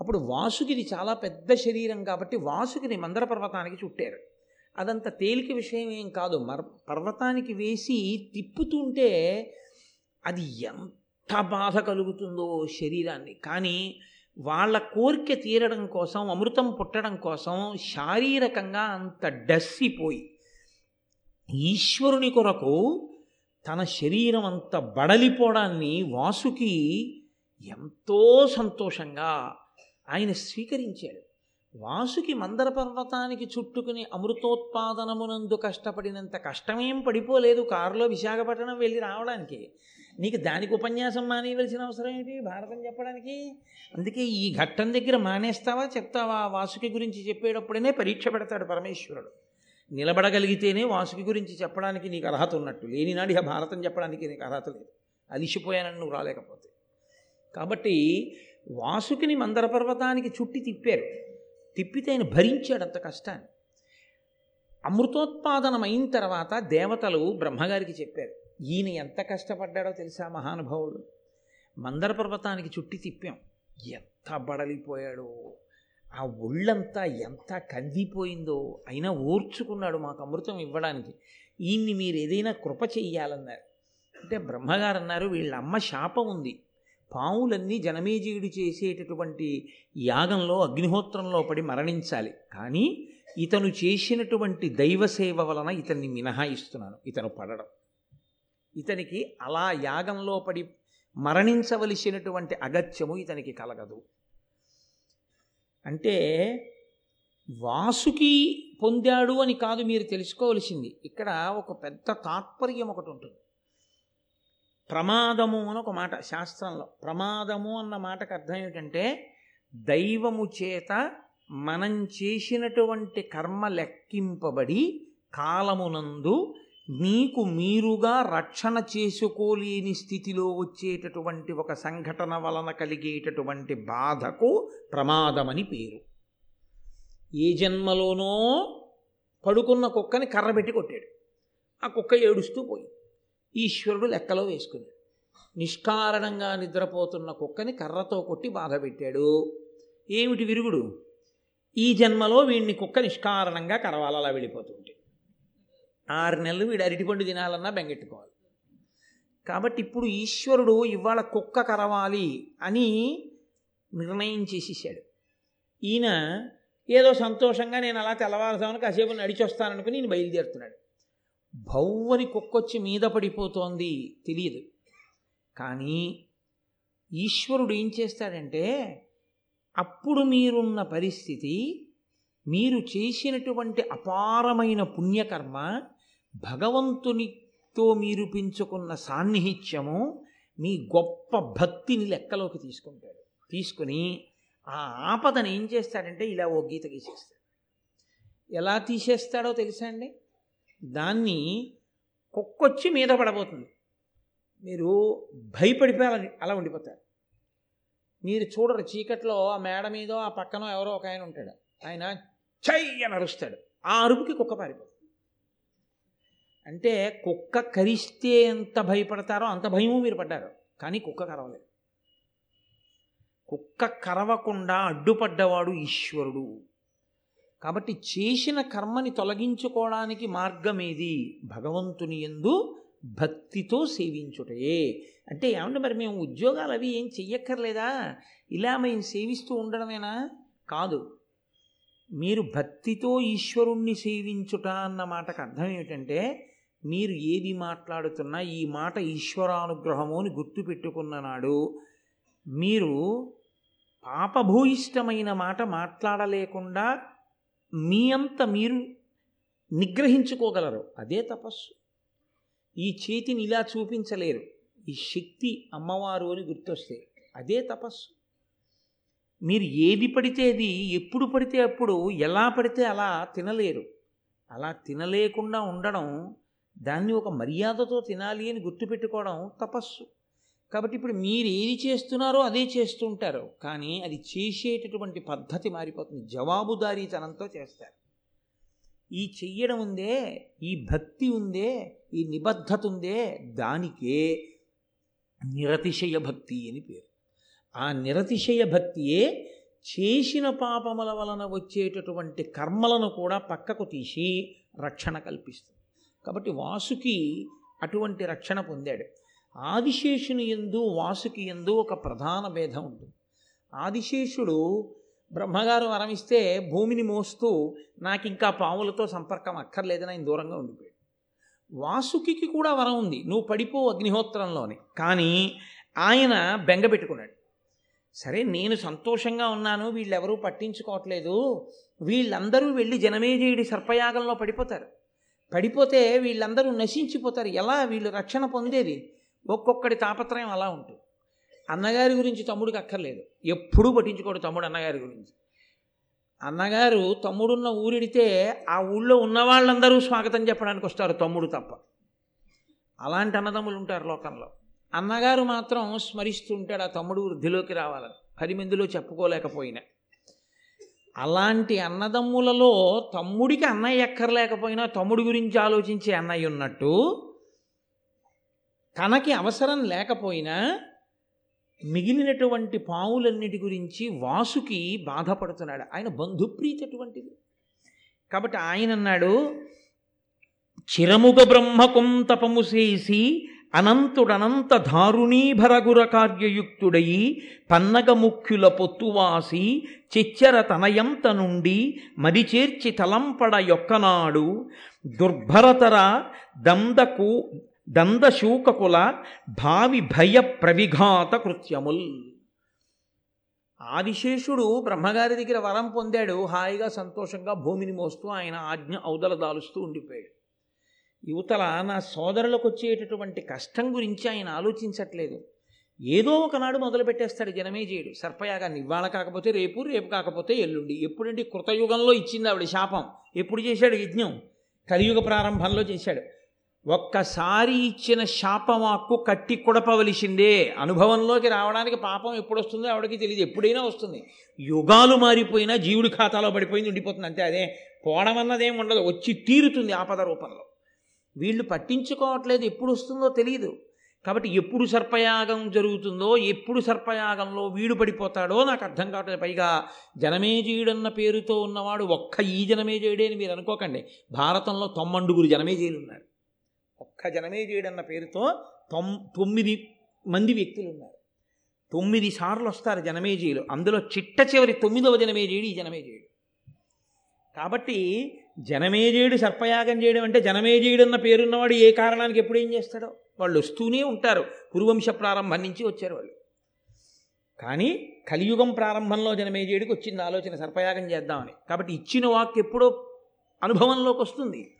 అప్పుడు వాసుకిది చాలా పెద్ద శరీరం కాబట్టి వాసుకిని మందర పర్వతానికి చుట్టారు. అదంత తేలిక విషయం ఏం కాదు. మర్ పర్వతానికి వేసి తిప్పుతుంటే అది ఎంత బాధ కలుగుతుందో శరీరాన్ని. కానీ వాళ్ళ కోరిక తీరడం కోసం అమృతం పుట్టడం కోసం శారీరకంగా అంత డస్సిపోయి ఈశ్వరుని కొరకు తన శరీరం అంత బడలిపోవడాన్ని వాసుకి ఎంతో సంతోషంగా ఆయన స్వీకరించాడు. వాసుకి మందర పర్వతానికి చుట్టుకుని అమృతోత్పాదనమునందు కష్టపడినంత కష్టమేం పడిపోలేదు. కారులో విశాఖపట్నం వెళ్ళి రావడానికి. నీకు దానికి ఉపన్యాసం మానేయవలసిన అవసరం ఏంటి? భారతం చెప్పడానికి? అందుకే ఈ ఘట్టం దగ్గర మానేస్తావా? చెప్తావా? వాసుకి గురించి చెప్పేటప్పుడనే పరీక్ష పెడతాడు పరమేశ్వరుడు. నిలబడగలిగితేనే వాసుకి గురించి చెప్పడానికి నీకు అర్హత ఉన్నట్టు. లేనినాడు ఇక భారతం చెప్పడానికి నీకు అర్హత లేదు. అలిసిపోయానని నువ్వు రాలేకపోతే. కాబట్టి వాసుకిని మందర పర్వతానికి చుట్టి తిప్పారు. తిప్పితే ఆయన భరించాడు అంత కష్టాన్ని. అమృతోత్పాదనమైన తర్వాత దేవతలు బ్రహ్మగారికి చెప్పారు ఈయన ఎంత కష్టపడ్డాడో తెలుసా మహానుభావుడు? మందర పర్వతానికి చుట్టి తిప్పాం. ఎంత బడలిపోయాడో. ఆ ఒళ్ళంతా ఎంత కందిపోయిందో. అయినా ఓర్చుకున్నాడు మాకు అమృతం ఇవ్వడానికి. ఈయన్ని మీరు ఏదైనా కృప చెయ్యాలన్నారు. అంటే బ్రహ్మగారు అన్నారు వీళ్ళ అమ్మ శాపం ఉంది. పావులన్నీ జనమేజీయుడు చేసేటటువంటి యాగంలో అగ్నిహోత్రంలో పడి మరణించాలి. కానీ ఇతను చేసినటువంటి దైవసేవ వలన ఇతన్ని మినహాయిస్తున్నాను ఇతను పడడం. ఇతనికి అలా యాగంలో పడి మరణించవలసినటువంటి అగత్యము ఇతనికి కలగదు. అంటే వాసుకి పొందాడు అని కాదు మీరు తెలుసుకోవలసింది. ఇక్కడ ఒక పెద్ద తాత్పర్యం ఒకటి ఉంటుంది. ప్రమాదము అని ఒక మాట శాస్త్రంలో. ప్రమాదము అన్న మాటకు అర్థం ఏమిటంటే దైవము చేత మనం చేసినటువంటి కర్మ లెక్కింపబడి కాలమునందు మీకు మీరుగా రక్షణ చేసుకోలేని స్థితిలో వచ్చేటటువంటి ఒక సంఘటన వలన కలిగేటటువంటి బాధకు ప్రమాదమని పేరు. ఏ జన్మలోనో పడుకున్న కుక్కని కర్ర పెట్టి కొట్టాడు. ఆ కుక్క ఏడుస్తూ పోయింది. ఈశ్వరుడు లెక్కలో వేసుకున్నాడు. నిష్కారణంగా నిద్రపోతున్న కుక్కని కర్రతో కొట్టి బాధ పెట్టాడు. ఏమిటి విరుగుడు? ఈ జన్మలో వీడిని కుక్క నిష్కారణంగా కరవాలలా వెళ్ళిపోతుంటే. ఆరు నెలలు వీడు అరటిపండు తినాలన్నా బెంగెట్టుకోవాలి. కాబట్టి ఇప్పుడు ఈశ్వరుడు ఇవాళ కుక్క కరవాలి అని నిర్ణయం చేసేసాడు. ఈయన ఏదో సంతోషంగా నేను అలా తెల్లవారుజామున కాసేపు నడిచొస్తాననుకుని నేను బయలుదేరుతున్నాడు. భౌవని కుక్కొచ్చి మీద పడిపోతోంది తెలియదు. కానీ ఈశ్వరుడు ఏం చేస్తాడంటే అప్పుడు మీరున్న పరిస్థితి మీరు చేసినటువంటి అపారమైన పుణ్యకర్మ భగవంతునితో మీరు పెంచుకున్న సాన్నిహిత్యము మీ గొప్ప భక్తిని లెక్కలోకి తీసుకుంటాడు. తీసుకుని ఆ ఆపదను ఏం చేస్తాడంటే ఇలా ఓ గీత గీసేస్తాడు. ఎలా తీసేస్తాడో తెలుసా అండి? దాన్ని కుక్కొచ్చి మీద పడబోతుంది. మీరు భయపడిపోయి అలా ఉండిపోతారు. మీరు చూడరు చీకట్లో ఆ మేడ మీదో ఆ పక్కనో ఎవరో ఒక ఆయన ఉంటాడు. ఆయన చై నరుస్తాడు అరుస్తాడు. ఆ అరుపుకి కుక్క పారిపోతుంది. అంటే కుక్క కరిస్తే ఎంత భయపడతారో అంత భయము మీరు పడ్డారు. కానీ కుక్క కరవలేదు. కుక్క కరవకుండా అడ్డుపడ్డవాడు ఈశ్వరుడు. కాబట్టి చేసిన కర్మని తొలగించుకోవడానికి మార్గమేది? భగవంతుని ఎందు భక్తితో సేవించుటయే. అంటే ఏమంటే మరి మేము ఉద్యోగాలు అవి ఏం చెయ్యక్కర్లేదా? ఇలా మేము సేవిస్తూ ఉండడమేనా? కాదు. మీరు భక్తితో ఈశ్వరుణ్ణి సేవించుట అన్న మాటకు అర్థం ఏమిటంటే మీరు ఏది మాట్లాడుతున్నా ఈ మాట ఈశ్వరానుగ్రహము అని గుర్తుపెట్టుకున్న నాడు మీరు పాపభూయిష్టమైన మాట మాట్లాడలేకుండా మీ అంత మీరు నిగ్రహించుకోగలరు. అదే తపస్సు. ఈ చేతిని ఇలా చూపించలేరు. ఈ శక్తి అమ్మవారు అని గుర్తొస్తే అదే తపస్సు. మీరు ఏది పడితేది ఎప్పుడు పడితే అప్పుడు ఎలా పడితే అలా తినలేరు. అలా తినలేకుండా ఉండడం దాన్ని ఒక మర్యాదతో తినాలి అని గుర్తుపెట్టుకోవడం తపస్సు. కాబట్టి ఇప్పుడు మీరు ఏది చేస్తున్నారో అదే చేస్తుంటారు. కానీ అది చేసేటటువంటి పద్ధతి మారిపోతుంది. జవాబుదారీతనంతో చేస్తారు. ఈ చెయ్యడం ఉందే ఈ భక్తి ఉందే ఈ నిబద్ధత ఉందే దానికే నిరతిశయ భక్తి అని పేరు. ఆ నిరతిశయ భక్తియే చేసిన పాపముల వలన వచ్చేటటువంటి కర్మలను కూడా పక్కకు తీసి రక్షణ కల్పిస్తుంది. కాబట్టి వాసుకి అటువంటి రక్షణ పొందాడు. ఆదిశేషుని ఎందు వాసుకి ఎందు ఒక ప్రధాన భేదం ఉంటుంది. ఆదిశేషుడు బ్రహ్మగారు వరమిస్తే భూమిని మోస్తూ నాకు ఇంకా పాములతో సంపర్కం అక్కర్లేదని ఆయన దూరంగా ఉండిపోయాడు. వాసుకి కూడా వరం ఉంది. నువ్వు పడిపో అగ్నిహోత్రంలోనే. కానీ ఆయన బెంగ పెట్టుకున్నాడు. సరే నేను సంతోషంగా ఉన్నాను వీళ్ళెవరూ పట్టించుకోవట్లేదు. వీళ్ళందరూ వెళ్ళి జనమేజయుడి సర్పయాగంలో పడిపోతారు. పడిపోతే వీళ్ళందరూ నశించిపోతారు. ఎలా? వీళ్ళు రక్షణ పొందేది? ఒక్కొక్కడి తాపత్రయం అలా ఉంటుంది. అన్నగారి గురించి తమ్ముడికి అక్కర్లేదు. ఎప్పుడూ పట్టించుకోడు తమ్ముడు అన్నగారి గురించి. అన్నగారు తమ్ముడున్న ఊరిడితే ఆ ఊళ్ళో ఉన్న వాళ్ళందరూ స్వాగతం చెప్పడానికి వస్తారు తమ్ముడు తప్ప. అలాంటి అన్నదమ్ములు ఉంటారు లోకంలో. అన్నగారు మాత్రం స్మరిస్తూ ఉంటాడు ఆ తమ్ముడు వృద్ధిలోకి రావాలని. పది మందిలో చెప్పుకోలేకపోయినా. అలాంటి అన్నదమ్ములలో తమ్ముడికి అన్నయ్య ఎక్కర్లేకపోయినా తమ్ముడి గురించి ఆలోచించే అన్నయ్య ఉన్నట్టు తనకి అవసరం లేకపోయినా మిగిలినటువంటి పావులన్నిటి గురించి వాసుకి బాధపడుతున్నాడు. ఆయన బంధుప్రీతి అటువంటిది. కాబట్టి ఆయన అన్నాడు చిరముగ బ్రహ్మకుం తపము చేసి అనంతుడనంత ధారుణీభర కార్యయుక్తుడయి పన్నగముఖ్యుల పొత్తువాసి చిచ్చర తనయంత నుండి మరిచేర్చి తలంపడ యొక్కనాడు దుర్భరతర దందకు దందశూకకుల భావి భయ ప్రవిఘాత కృత్యముల్. ఆదిశేషుడు బ్రహ్మగారి దగ్గర వరం పొందాడు. హాయిగా సంతోషంగా భూమిని మోస్తూ ఆయన ఆజ్ఞ ఔదల దాలుస్తూ ఉండిపోయాడు. యువతల నా సోదరులకు వచ్చేటటువంటి కష్టం గురించి ఆయన ఆలోచించట్లేదు. ఏదో ఒకనాడు మొదలు పెట్టేస్తాడు జనమేజయుడు. సర్పయాగాన్ని ఇవాళ కాకపోతే రేపు రేపు కాకపోతే ఎల్లుండి. ఎప్పుడంటే కృతయుగంలో ఇచ్చింది ఆవిడ శాపం. ఎప్పుడు చేశాడు యజ్ఞం? కలియుగ ప్రారంభంలో చేశాడు. ఒక్కసారి ఇచ్చిన శాపమాక్కు కట్టి కుడపవలసిందే. అనుభవంలోకి రావడానికి పాపం ఎప్పుడు వస్తుందో ఆవిడకి తెలియదు ఎప్పుడైనా వస్తుంది. యుగాలు మారిపోయినా జీవుడి ఖాతాలో పడిపోయింది ఉండిపోతుంది. అంతే అదే. పోవడం అన్నదేం ఉండదు. వచ్చి తీరుతుంది ఆపద రూపంలో. వీళ్ళు పట్టించుకోవట్లేదు ఎప్పుడు వస్తుందో తెలియదు కాబట్టి ఎప్పుడు సర్పయాగం జరుగుతుందో ఎప్పుడు సర్పయాగంలో వీడు పడిపోతాడో నాకు అర్థం కావట్లేదు. పైగా జనమేజయుడన్న పేరుతో ఉన్నవాడు ఒక్క ఈ జనమేజయుడే అని మీరు అనుకోకండి. భారతంలో తొమ్మండుగురు జనమేజయులు ఉన్నారు ఒక్క జనమేజయుడన్న పేరుతో తొమ్ తొమ్మిది మంది వ్యక్తులు ఉన్నారు తొమ్మిది సార్లు వస్తారు జనమేజయులు అందులో చిట్ట చివరి తొమ్మిదవ జనమేజయుడు ఈ జనమేజయుడు కాబట్టి జనమేజయుడు సర్పయాగం చేయడం అంటే జనమేజయుడు అన్న పేరున్నవాడు ఏ కారణానికి ఎప్పుడు ఏం చేస్తాడో? వాళ్ళు వస్తూనే ఉంటారు. పురువంశ ప్రారంభం నుంచి వచ్చారు వాళ్ళు. కానీ కలియుగం ప్రారంభంలో జనమేజయుడికి వచ్చింది ఆలోచన సర్పయాగం చేద్దామని. కాబట్టి ఇచ్చిన వాక్ ఎప్పుడో అనుభవంలోకి వస్తుంది.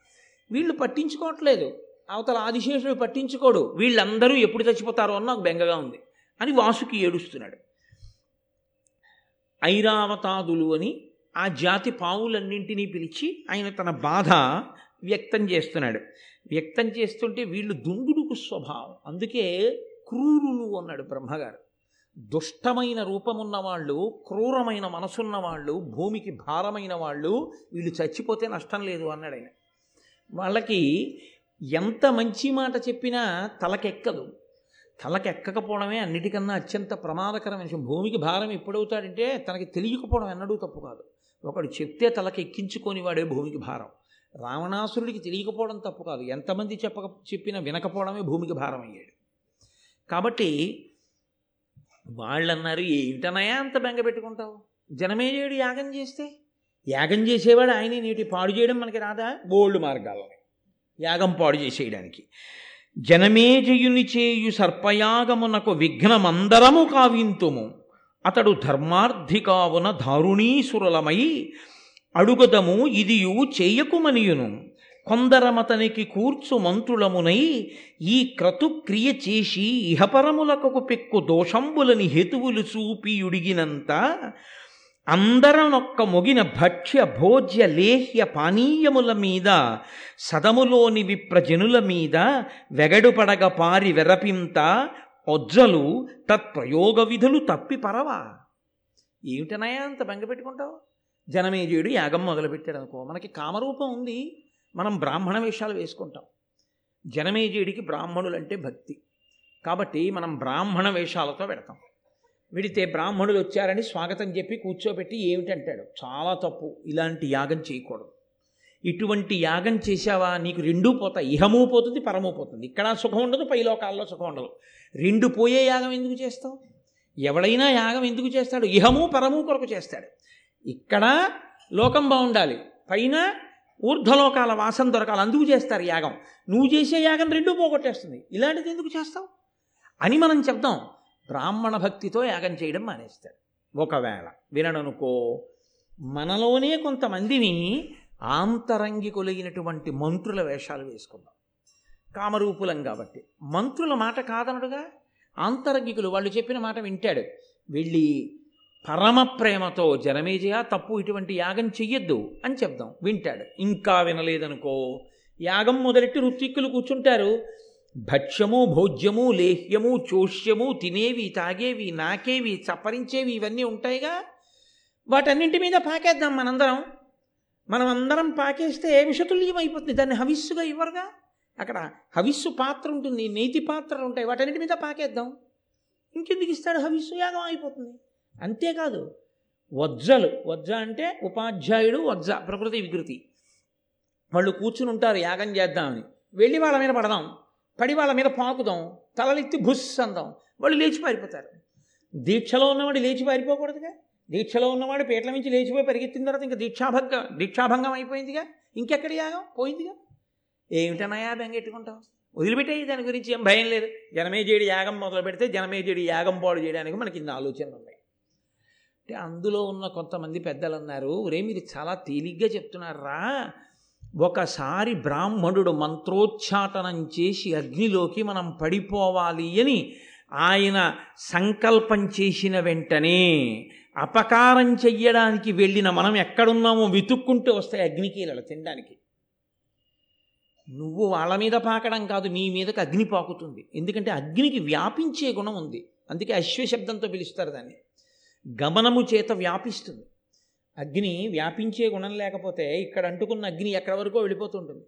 వీళ్ళు పట్టించుకోవట్లేదు. అవతల ఆదిశేషుడు పట్టించుకోడు. వీళ్ళందరూ ఎప్పుడు చచ్చిపోతారో అని నాకు బెంగగా ఉంది అని వాసుకి ఏడుస్తున్నాడు. ఐరావతాదులు అని ఆ జాతి పావులన్నింటినీ పిలిచి ఆయన తన బాధ వ్యక్తం చేస్తున్నాడు. వ్యక్తం చేస్తుంటే వీళ్ళు దుందుడుకు స్వభావం. అందుకే క్రూరులు అన్నాడు బ్రహ్మగారు. దుష్టమైన రూపమున్న వాళ్ళు క్రూరమైన మనసున్న వాళ్ళు భూమికి భారమైన వాళ్ళు వీళ్ళు చచ్చిపోతే నష్టం లేదు అన్నాడు ఆయన. వాళ్ళకి ఎంత మంచి మాట చెప్పినా తలకెక్కదు. తలకెక్కకపోవడమే అన్నిటికన్నా అత్యంత ప్రమాదకరమైన విషయం. భూమికి భారం ఎప్పుడవుతాడంటే తనకి తెలియకపోవడం ఎన్నడూ తప్పు కాదు. ఒకడు చెప్తే తలకి ఎక్కించుకొని వాడే భూమికి భారం. రావణాసురుడికి తెలియకపోవడం తప్పు కాదు. ఎంతమంది చెప్పక చెప్పినా వినకపోవడమే భూమికి భారం అయ్యాడు. కాబట్టి వాళ్ళన్నారు ఏమిటనయా అంత బెంగ పెట్టుకుంటావు? జనమేజయుడు యాగం చేస్తే? యాగం చేసేవాడు ఆయనే నీటి పాడు చేయడం మనకి రాదా? బోల్డ్ మార్గాలని. యాగం పాడు చేసేయడానికి. జనమేజయుని చేయు సర్పయాగమునకు విఘ్నమందరము కావింతుము. అతడు ధర్మార్థికావున దారుణీసురలమై అడుగదము ఇదియు చేయకుమనియును. కొందరమతనికి కూర్చు మంత్రులమునై ఈ క్రతుక్రియ చేసి ఇహపరములకు పెక్కు దోషంబులని హేతువులు చూపియుడిగినంత అందరనొక్క మొగిన భక్ష్య భోజ్య లేహ్య పానీయముల మీద సదములోని విప్రజనుల మీద వెగడుపడగ పారి వెరపింత ఒజ్జలు తత్ప్రయోగ విధులు తప్పి పరవా. ఏమిటనయా అంత బెంగపెట్టుకుంటావు? జనమేజయుడు యాగం మొదలుపెట్టాడు అనుకో మనకి కామరూపం ఉంది మనం బ్రాహ్మణ వేషాలు వేసుకుంటాం. జనమేజయుడికి బ్రాహ్మణులు అంటే భక్తి. కాబట్టి మనం బ్రాహ్మణ వేషాలతో పెడతాం. విడితే బ్రాహ్మణులు వచ్చారని స్వాగతం చెప్పి కూర్చోబెట్టి ఏమిటంటాడు? చాలా తప్పు ఇలాంటి యాగం చేయకూడదు. ఇటువంటి యాగం చేశావా నీకు రెండూ పోతాయి. ఇహము పోతుంది పరమూ పోతుంది. ఇక్కడ సుఖం ఉండదు పై లోకాల్లో సుఖం ఉండదు. రెండు పోయే యాగం ఎందుకు చేస్తావు? ఎవడైనా యాగం ఎందుకు చేస్తాడు? ఇహము పరము కొరకు చేస్తాడు. ఇక్కడ లోకం బాగుండాలి. పైన ఊర్ధ్వలోకాల వాసన దొరకాలి. అందుకు చేస్తారు యాగం. నువ్వు చేసే యాగం రెండూ పోగొట్టేస్తుంది. ఇలాంటిది ఎందుకు చేస్తావు? అని మనం చెప్దాం. బ్రాహ్మణ భక్తితో యాగం చేయడం మానేస్తాడు. ఒకవేళ వినడనుకో మనలోనే కొంతమందిని ఆంతరంగి కొలిగినటువంటి మంత్రుల వేషాలు వేసుకుందాం. కామరూపులం కాబట్టి. మంత్రుల మాట కాదనడుగా? ఆంతరంగికులు వాళ్ళు చెప్పిన మాట వింటాడు. వెళ్ళి పరమ ప్రేమతో జనమేజయ తప్పు ఇటువంటి యాగం చెయ్యొద్దు అని చెప్దాం. వింటాడు. ఇంకా వినలేదనుకో. యాగం మొదలెట్టి రుత్తిక్కులు కూర్చుంటారు. భక్ష్యము భోజ్యము లేహ్యము చోష్యము తినేవి తాగేవి నాకేవి చప్పరించేవి ఇవన్నీ ఉంటాయిగా? వాటన్నింటి మీద పాకేద్దాం మనందరం. మనం అందరం పాకేస్తే విషతుల్యం అయిపోతుంది. దాన్ని హవిస్సుగా ఇవ్వరుగా? అక్కడ హవిస్సు పాత్ర ఉంటుంది నేతి పాత్రలు ఉంటాయి వాటన్నిటి మీద పాకేద్దాం. ఇంకెందుకు ఇస్తాడు హవిస్సు? యాగం అయిపోతుంది. అంతేకాదు వజ్జలు వజ్జ అంటే ఉపాధ్యాయుడు వజ్జ ప్రకృతి వికృతి. వాళ్ళు కూర్చుని ఉంటారు యాగం చేద్దామని. వెళ్ళి వాళ్ళ మీద పడదాం పడి వాళ్ళ మీద పాకుదాం తలలెత్తి భుస్ అందాం వాళ్ళు లేచి పారిపోతారు. దీక్షలో ఉన్నవాడు లేచి పారిపోకూడదుగా? దీక్షలో ఉన్నవాడు పీటల నుంచి లేచిపోయి పరిగెత్తిన తర్వాత ఇంకా దీక్షాభంగం దీక్షాభంగం అయిపోయిందిగా? ఇంకెక్కడ యాగం? పోయిందిగా? ఏమిటనయా బెంగెట్టుకుంటావు వదిలిపెట్టాయి దాని గురించి ఏం భయం లేదు. జనమేజేడి యాగం మొదలు పెడితే జనమేజేడి యాగం పాడు చేయడానికి మనకి ఇన్ని ఆలోచనలు ఉన్నాయి. అంటే అందులో ఉన్న కొంతమంది పెద్దలు అన్నారు ఒరే మీరు చాలా తేలిగ్గా చెప్తున్నారా? ఒకసారి బ్రాహ్మణుడు మంత్రోచ్చాటనం చేసి అగ్నిలోకి మనం పడిపోవాలి అని ఆయన సంకల్పం చేసిన వెంటనే అపకారం చెయ్యడానికి వెళ్ళిన మనం ఎక్కడున్నామో వెతుక్కుంటూ వస్తాయి అగ్నికీలలు తినడానికి. నువ్వు వాళ్ళ మీద పాకడం కాదు నీ మీదకి అగ్ని పాకుతుంది. ఎందుకంటే అగ్నికి వ్యాపించే గుణం ఉంది. అందుకే అశ్వశబ్దంతో పిలుస్తారు దాన్ని. గమనము చేత వ్యాపిస్తుంది. అగ్ని వ్యాపించే గుణం లేకపోతే ఇక్కడ అంటుకున్న అగ్ని ఎక్కడి వరకు వెళ్ళిపోతుంటుంది.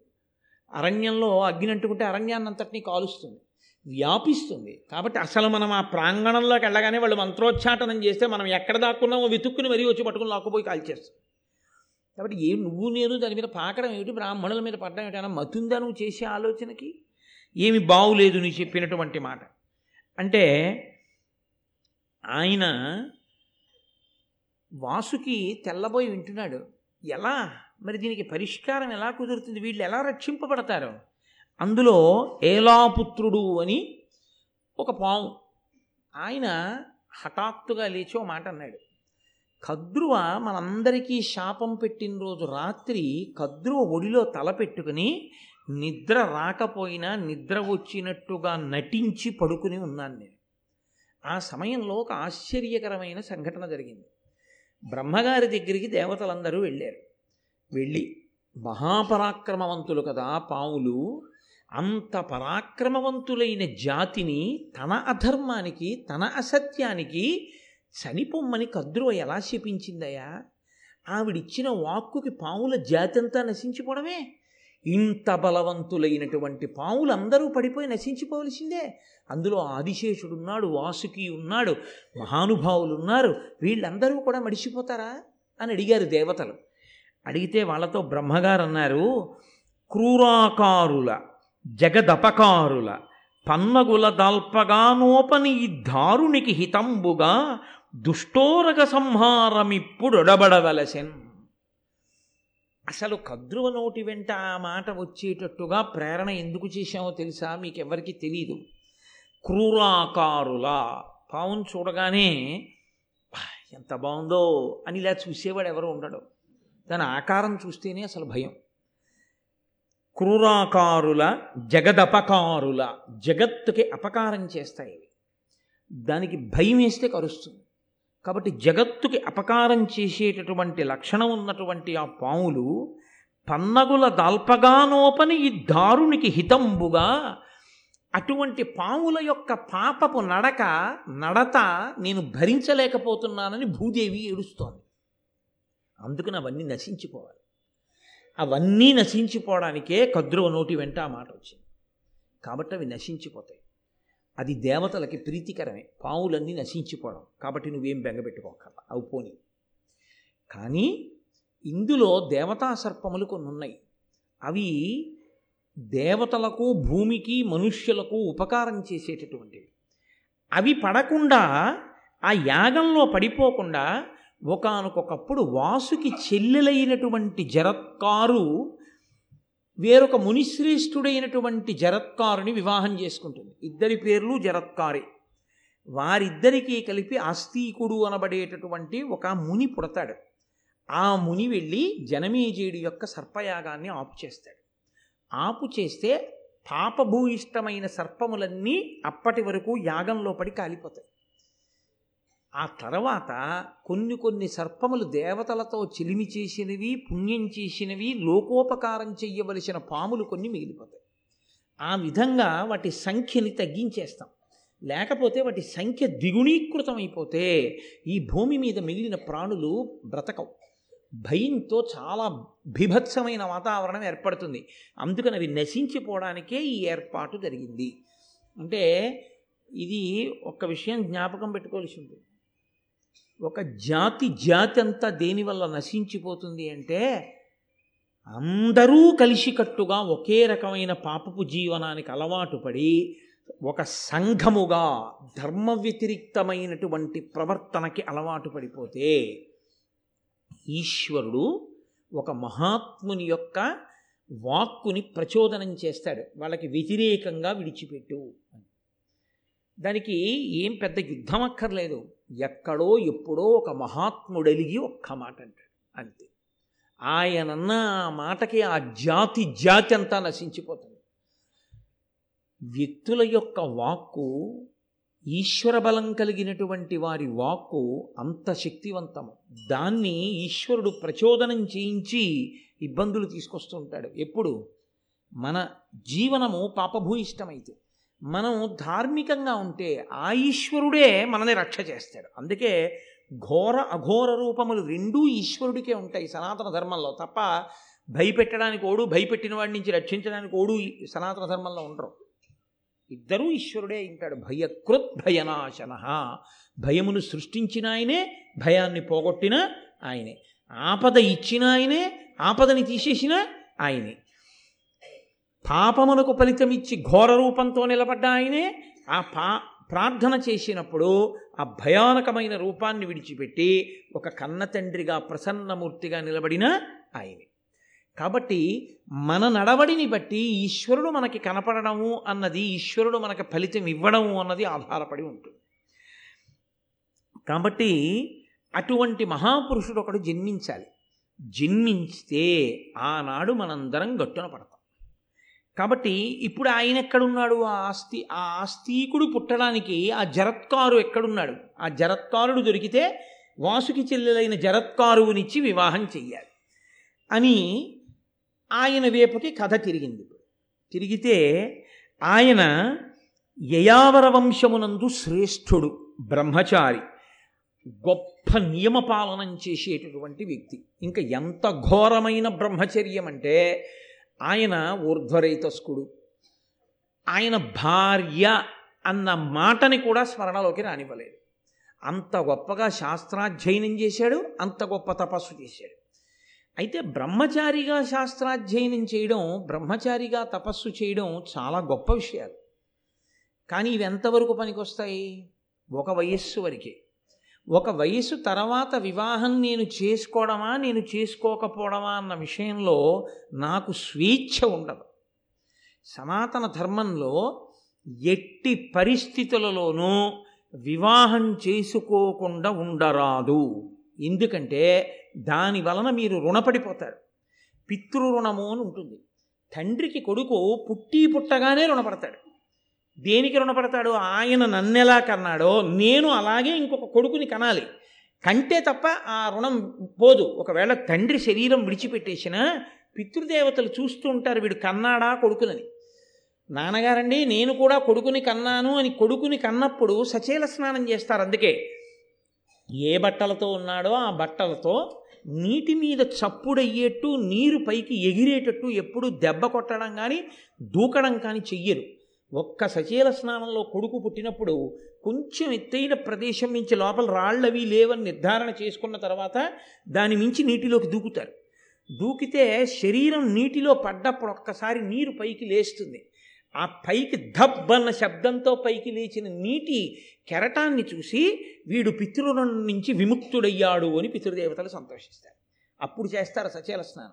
అరణ్యంలో అగ్ని అంటుకుంటే అరణ్యాన్ని అంతటినీ కాలుస్తుంది. వ్యాపిస్తుంది. కాబట్టి అసలు మనం ఆ ప్రాంగణంలోకి వెళ్ళగానే వాళ్ళు మంత్రోచ్చాటనం చేస్తే మనం ఎక్కడ దాక్కున్నామో వెతుక్కుని మరీ వచ్చి పట్టుకుని లాక్కుపోయి కాల్చేస్తాం. కాబట్టి ఏ నువ్వు నేను దాని మీద పాకడం ఏమిటి? బ్రాహ్మణుల మీద పడ్డం ఏమిటన్నా మతుందా నువ్వు చేసే ఆలోచనకి? ఏమి బాగులేదు నువ్వు చెప్పినటువంటి మాట. అంటే ఆయన వాసుకి తెల్లబోయి వింటున్నాడు. ఎలా? మరి దీనికి పరిష్కారం ఎలా కుదురుతుంది? వీళ్ళు ఎలా రక్షింపబడతారు? అందులో ఏలాపుత్రుడు అని ఒక పాము. ఆయన హఠాత్తుగా లేచి ఓ మాట అన్నాడు. కద్రువ మనందరికీ శాపం పెట్టిన రోజు రాత్రి కద్రువ ఒడిలో తల పెట్టుకుని నిద్ర రాకపోయినా నిద్ర వచ్చినట్టుగా నటించి పడుకుని ఉన్నాను నేను. ఆ సమయంలో ఒక ఆశ్చర్యకరమైన సంఘటన జరిగింది. బ్రహ్మగారి దగ్గరికి దేవతలందరూ వెళ్ళారు. వెళ్ళి మహాపరాక్రమవంతులు కదా పావులు అంత పరాక్రమవంతులైన జాతిని తన అధర్మానికి తన అసత్యానికి చనిపోమ్మని కద్రువ ఎలా శపించిందయ్యా? ఆవిడిచ్చిన వాక్కుకి పావుల జాతి అంతా నశించిపోవడమే. ఇంత బలవంతులైనటువంటి పావులందరూ పడిపోయి నశించిపోవలసిందే. అందులో ఆదిశేషుడు ఉన్నాడు వాసుకి ఉన్నాడు మహానుభావులు ఉన్నారు వీళ్ళందరూ కూడా మడిసిపోతారా అని అడిగారు దేవతలు. అడిగితే వాళ్ళతో బ్రహ్మగారు అన్నారు క్రూరాకారుల జగదపకారుల పన్నగుల దల్పగానోపని ఈ దారునికి హితంబుగా దుష్టోరగ సంహారమిప్పుడొడబడవలసెన్ అసలు కద్రువ నోటి వెంట ఆ మాట వచ్చేటట్టుగా ప్రేరణ ఎందుకు చేశామో తెలుసా? మీకెవ్వరికి తెలీదు. తెలియదు క్రూరాకారుల. పావును చూడగానే ఎంత బాగుందో అని ఇలా చూసేవాడు ఎవరు ఉండడు. దాని ఆకారం చూస్తేనే అసలు భయం. క్రూరాకారుల జగదపకారుల. జగత్తుకి అపకారం చేస్తాయి. దానికి భయం వేస్తే కరుస్తుంది. కాబట్టి జగత్తుకి అపకారం చేసేటటువంటి లక్షణం ఉన్నటువంటి ఆ పాములు పన్నగుల దాల్పగానోపని ఈ దారునికి హితంబుగా అటువంటి పాముల యొక్క పాపపు నడక నడత నేను భరించలేకపోతున్నానని భూదేవి ఏడుస్తోంది. అందుకని అవన్నీ నశించిపోవాలి. అవన్నీ నశించిపోవడానికే కద్రువ నోటి వెంట ఆ మాట వచ్చింది. కాబట్టి అవి నశించిపోతాయి. అది దేవతలకి ప్రీతికరమే. పావులన్నీ నశించిపోవడం. కాబట్టి నువ్వేం బెంగపెట్టుకోకర్లా అవి పోని. కానీ ఇందులో దేవతా సర్పములు కొన్ని ఉన్నాయి అవి దేవతలకు భూమికి మనుష్యులకు ఉపకారం చేసేటటువంటివి. అవి పడకుండా ఆ యాగంలో పడిపోకుండా ఒకనకొకప్పుడు వాసుకి చెల్లెలైనటువంటి జరత్కారు వేరొక మునిశ్రేష్ఠుడైనటువంటి జరత్కారుని వివాహం చేసుకుంటుంది. ఇద్దరి పేర్లు జరత్కారే. వారిద్దరికీ కలిపి ఆస్తికుడు అనబడేటటువంటి ఒక ముని పుడతాడు. ఆ ముని వెళ్ళి జనమేజయుడి యొక్క సర్పయాగాన్ని ఆపు చేస్తాడు. ఆపు చేస్తే పాపభూయిష్టమైన సర్పములన్నీ అప్పటి వరకు యాగంలో పడి కాలిపోతాయి. ఆ తర్వాత కొన్ని కొన్ని సర్పములు దేవతలతో చిలిమి చేసినవి పుణ్యం చేసినవి లోకోపకారం చెయ్యవలసిన పాములు కొన్ని మిగిలిపోతాయి. ఆ విధంగా వాటి సంఖ్యని తగ్గించేస్తాం. లేకపోతే వాటి సంఖ్య ద్విగుణీకృతం అయిపోతే ఈ భూమి మీద మిగిలిన ప్రాణులు బ్రతకవు. భయంతో చాలా భీభత్సమైన వాతావరణం ఏర్పడుతుంది. అందుకని అవి నశించిపోవడానికే ఈ ఏర్పాటు జరిగింది. అంటే ఇది ఒక విషయం జ్ఞాపకం పెట్టుకోవాల్సి ఉంటుంది. ఒక జాతి జాతి అంతా దేనివల్ల నశించిపోతుంది అంటే అందరూ కలిసికట్టుగా ఒకే రకమైన పాపపు జీవనానికి అలవాటు పడి ఒక సంఘముగా ధర్మ వ్యతిరిక్తమైనటువంటి ప్రవర్తనకి అలవాటు పడిపోతే ఈశ్వరుడు ఒక మహాత్ముని యొక్క వాక్కుని ప్రచోదనం చేస్తాడు. వాళ్ళకి వ్యతిరేకంగా విడిచిపెట్టు అని దానికి ఏం పెద్ద యుద్ధం అక్కర్లేదు. ఎక్కడో ఎప్పుడో ఒక మహాత్ముడలిగి ఒక్క మాట అంటాడు. అంతే. ఆయనన్న ఆ మాటకి ఆ జాతి జాతి అంతా నశించిపోతుంది. వ్యక్తుల యొక్క వాక్కు ఈశ్వర బలం కలిగినటువంటి వారి వాక్కు అంత శక్తివంతము. దాన్ని ఈశ్వరుడు ప్రచోదనం చేయించి ఇబ్బందులు తీసుకొస్తూ ఉంటాడు. ఎప్పుడు? మన జీవనము పాపభూయిష్టమైతే. మనం ధార్మికంగా ఉంటే ఆ ఈశ్వరుడే మనని రక్ష చేస్తాడు. అందుకే ఘోర అఘోర రూపములు రెండూ ఈశ్వరుడికే ఉంటాయి సనాతన ధర్మంలో. తప్ప భయపెట్టడానికి ఓడు భయపెట్టిన వాడి నుంచి రక్షించడానికి ఓడు సనాతన ధర్మంలో ఉండరు. ఇద్దరూ ఈశ్వరుడే ఉంటాడు. భయకృత్ భయనాశన. భయమును సృష్టించిన ఆయనే భయాన్ని పోగొట్టిన ఆయనే. ఆపద ఇచ్చిన ఆయనే ఆపదని తీసేసిన ఆయనే. పాపమునకు ఫలితమిచ్చి ఘోర రూపంతో నిలబడ్డ ఆయనే ఆ పా ప్రార్థన చేసినప్పుడు ఆ భయానకమైన రూపాన్ని విడిచిపెట్టి ఒక కన్న తండ్రిగా ప్రసన్నమూర్తిగా నిలబడిన ఆయనే. కాబట్టి మన నడవడిని బట్టి ఈశ్వరుడు మనకి కనపడము అన్నది ఈశ్వరుడు మనకి ఫలితం ఇవ్వడము అన్నది ఆధారపడి ఉంటుంది. కాబట్టి అటువంటి మహాపురుషుడు ఒకడు జన్మించాలి. జన్మించితే ఆనాడు మనందరం గట్టున పడతాం. కాబట్టి ఇప్పుడు ఆయన ఎక్కడున్నాడు? ఆ ఆస్తి ఆ ఆస్తికుడు పుట్టడానికి ఆ జరత్కారు ఎక్కడున్నాడు? ఆ జరత్కారుడు దొరికితే వాసుకి చెల్లెలైన జరత్కారువునిచ్చి వివాహం చెయ్యాలి అని ఆయన వేపుకి కథ తిరిగింది. తిరిగితే ఆయన యయావర వంశమునందు శ్రేష్ఠుడు బ్రహ్మచారి గొప్ప నియమపాలనం చేసేటటువంటి వ్యక్తి. ఇంకా ఎంత ఘోరమైన బ్రహ్మచర్యం అంటే ఆయన ఊర్ధ్వరైతస్కుడు ఆయన భార్య అన్న మాటని కూడా స్మరణలోకి రానివ్వలేదు. అంత గొప్పగా శాస్త్రాధ్యయనం చేశాడు అంత గొప్ప తపస్సు చేశాడు. అయితే బ్రహ్మచారిగా శాస్త్రాధ్యయనం చేయడం బ్రహ్మచారిగా తపస్సు చేయడం చాలా గొప్ప విషయాలు. కానీ ఇవి ఎంతవరకు పనికొస్తాయి? ఒక వయస్సు వరకే. ఒక వయస్సు తర్వాత వివాహం నేను చేసుకోవడమా నేను చేసుకోకపోవడమా అన్న విషయంలో నాకు స్వేచ్ఛ ఉండదు. సనాతన ధర్మంలో ఎట్టి పరిస్థితులలోనూ వివాహం చేసుకోకుండా ఉండరాదు. ఎందుకంటే దాని వలన మీరు రుణపడిపోతారు. పితృరుణము అని ఉంటుంది. తండ్రికి కొడుకు పుట్టి పుట్టగానే రుణపడతాడు. దేనికి రుణపడతాడు? ఆయన నన్నెలా కన్నాడో? నేను అలాగే ఇంకొక కొడుకుని కనాలి. కంటే తప్ప ఆ రుణం పోదు. ఒకవేళ తండ్రి శరీరం విడిచిపెట్టేసిన పితృదేవతలు చూస్తూ ఉంటారు వీడు కన్నాడా కొడుకునని. నాన్నగారండి నేను కూడా కొడుకుని కన్నాను అని కొడుకుని కన్నప్పుడు సచేల స్నానం చేస్తారు అందుకే. ఏ బట్టలతో ఉన్నాడో ఆ బట్టలతో నీటి మీద చప్పుడయ్యేట్టు నీరు పైకి ఎగిరేటట్టు ఎప్పుడు దెబ్బ కొట్టడం కానీ దూకడం కానీ చెయ్యరు. ఒక్క సచీల స్నానంలో కొడుకు పుట్టినప్పుడు కొంచెం ఎత్తైన ప్రదేశం నుంచి లోపల రాళ్ళవి లేవని నిర్ధారణ చేసుకున్న తర్వాత దాని మించి నీటిలోకి దూకుతారు. దూకితే శరీరం నీటిలో పడ్డప్పుడు ఒక్కసారి నీరు పైకి లేస్తుంది. ఆ పైకి ధబ్ అన్న శబ్దంతో పైకి లేచిన నీటి కెరటాన్ని చూసి వీడు పితృరుణం నుంచి విముక్తుడయ్యాడు అని పితృదేవతలు సంతోషిస్తారు. అప్పుడు చేస్తారు సచేల స్నానం.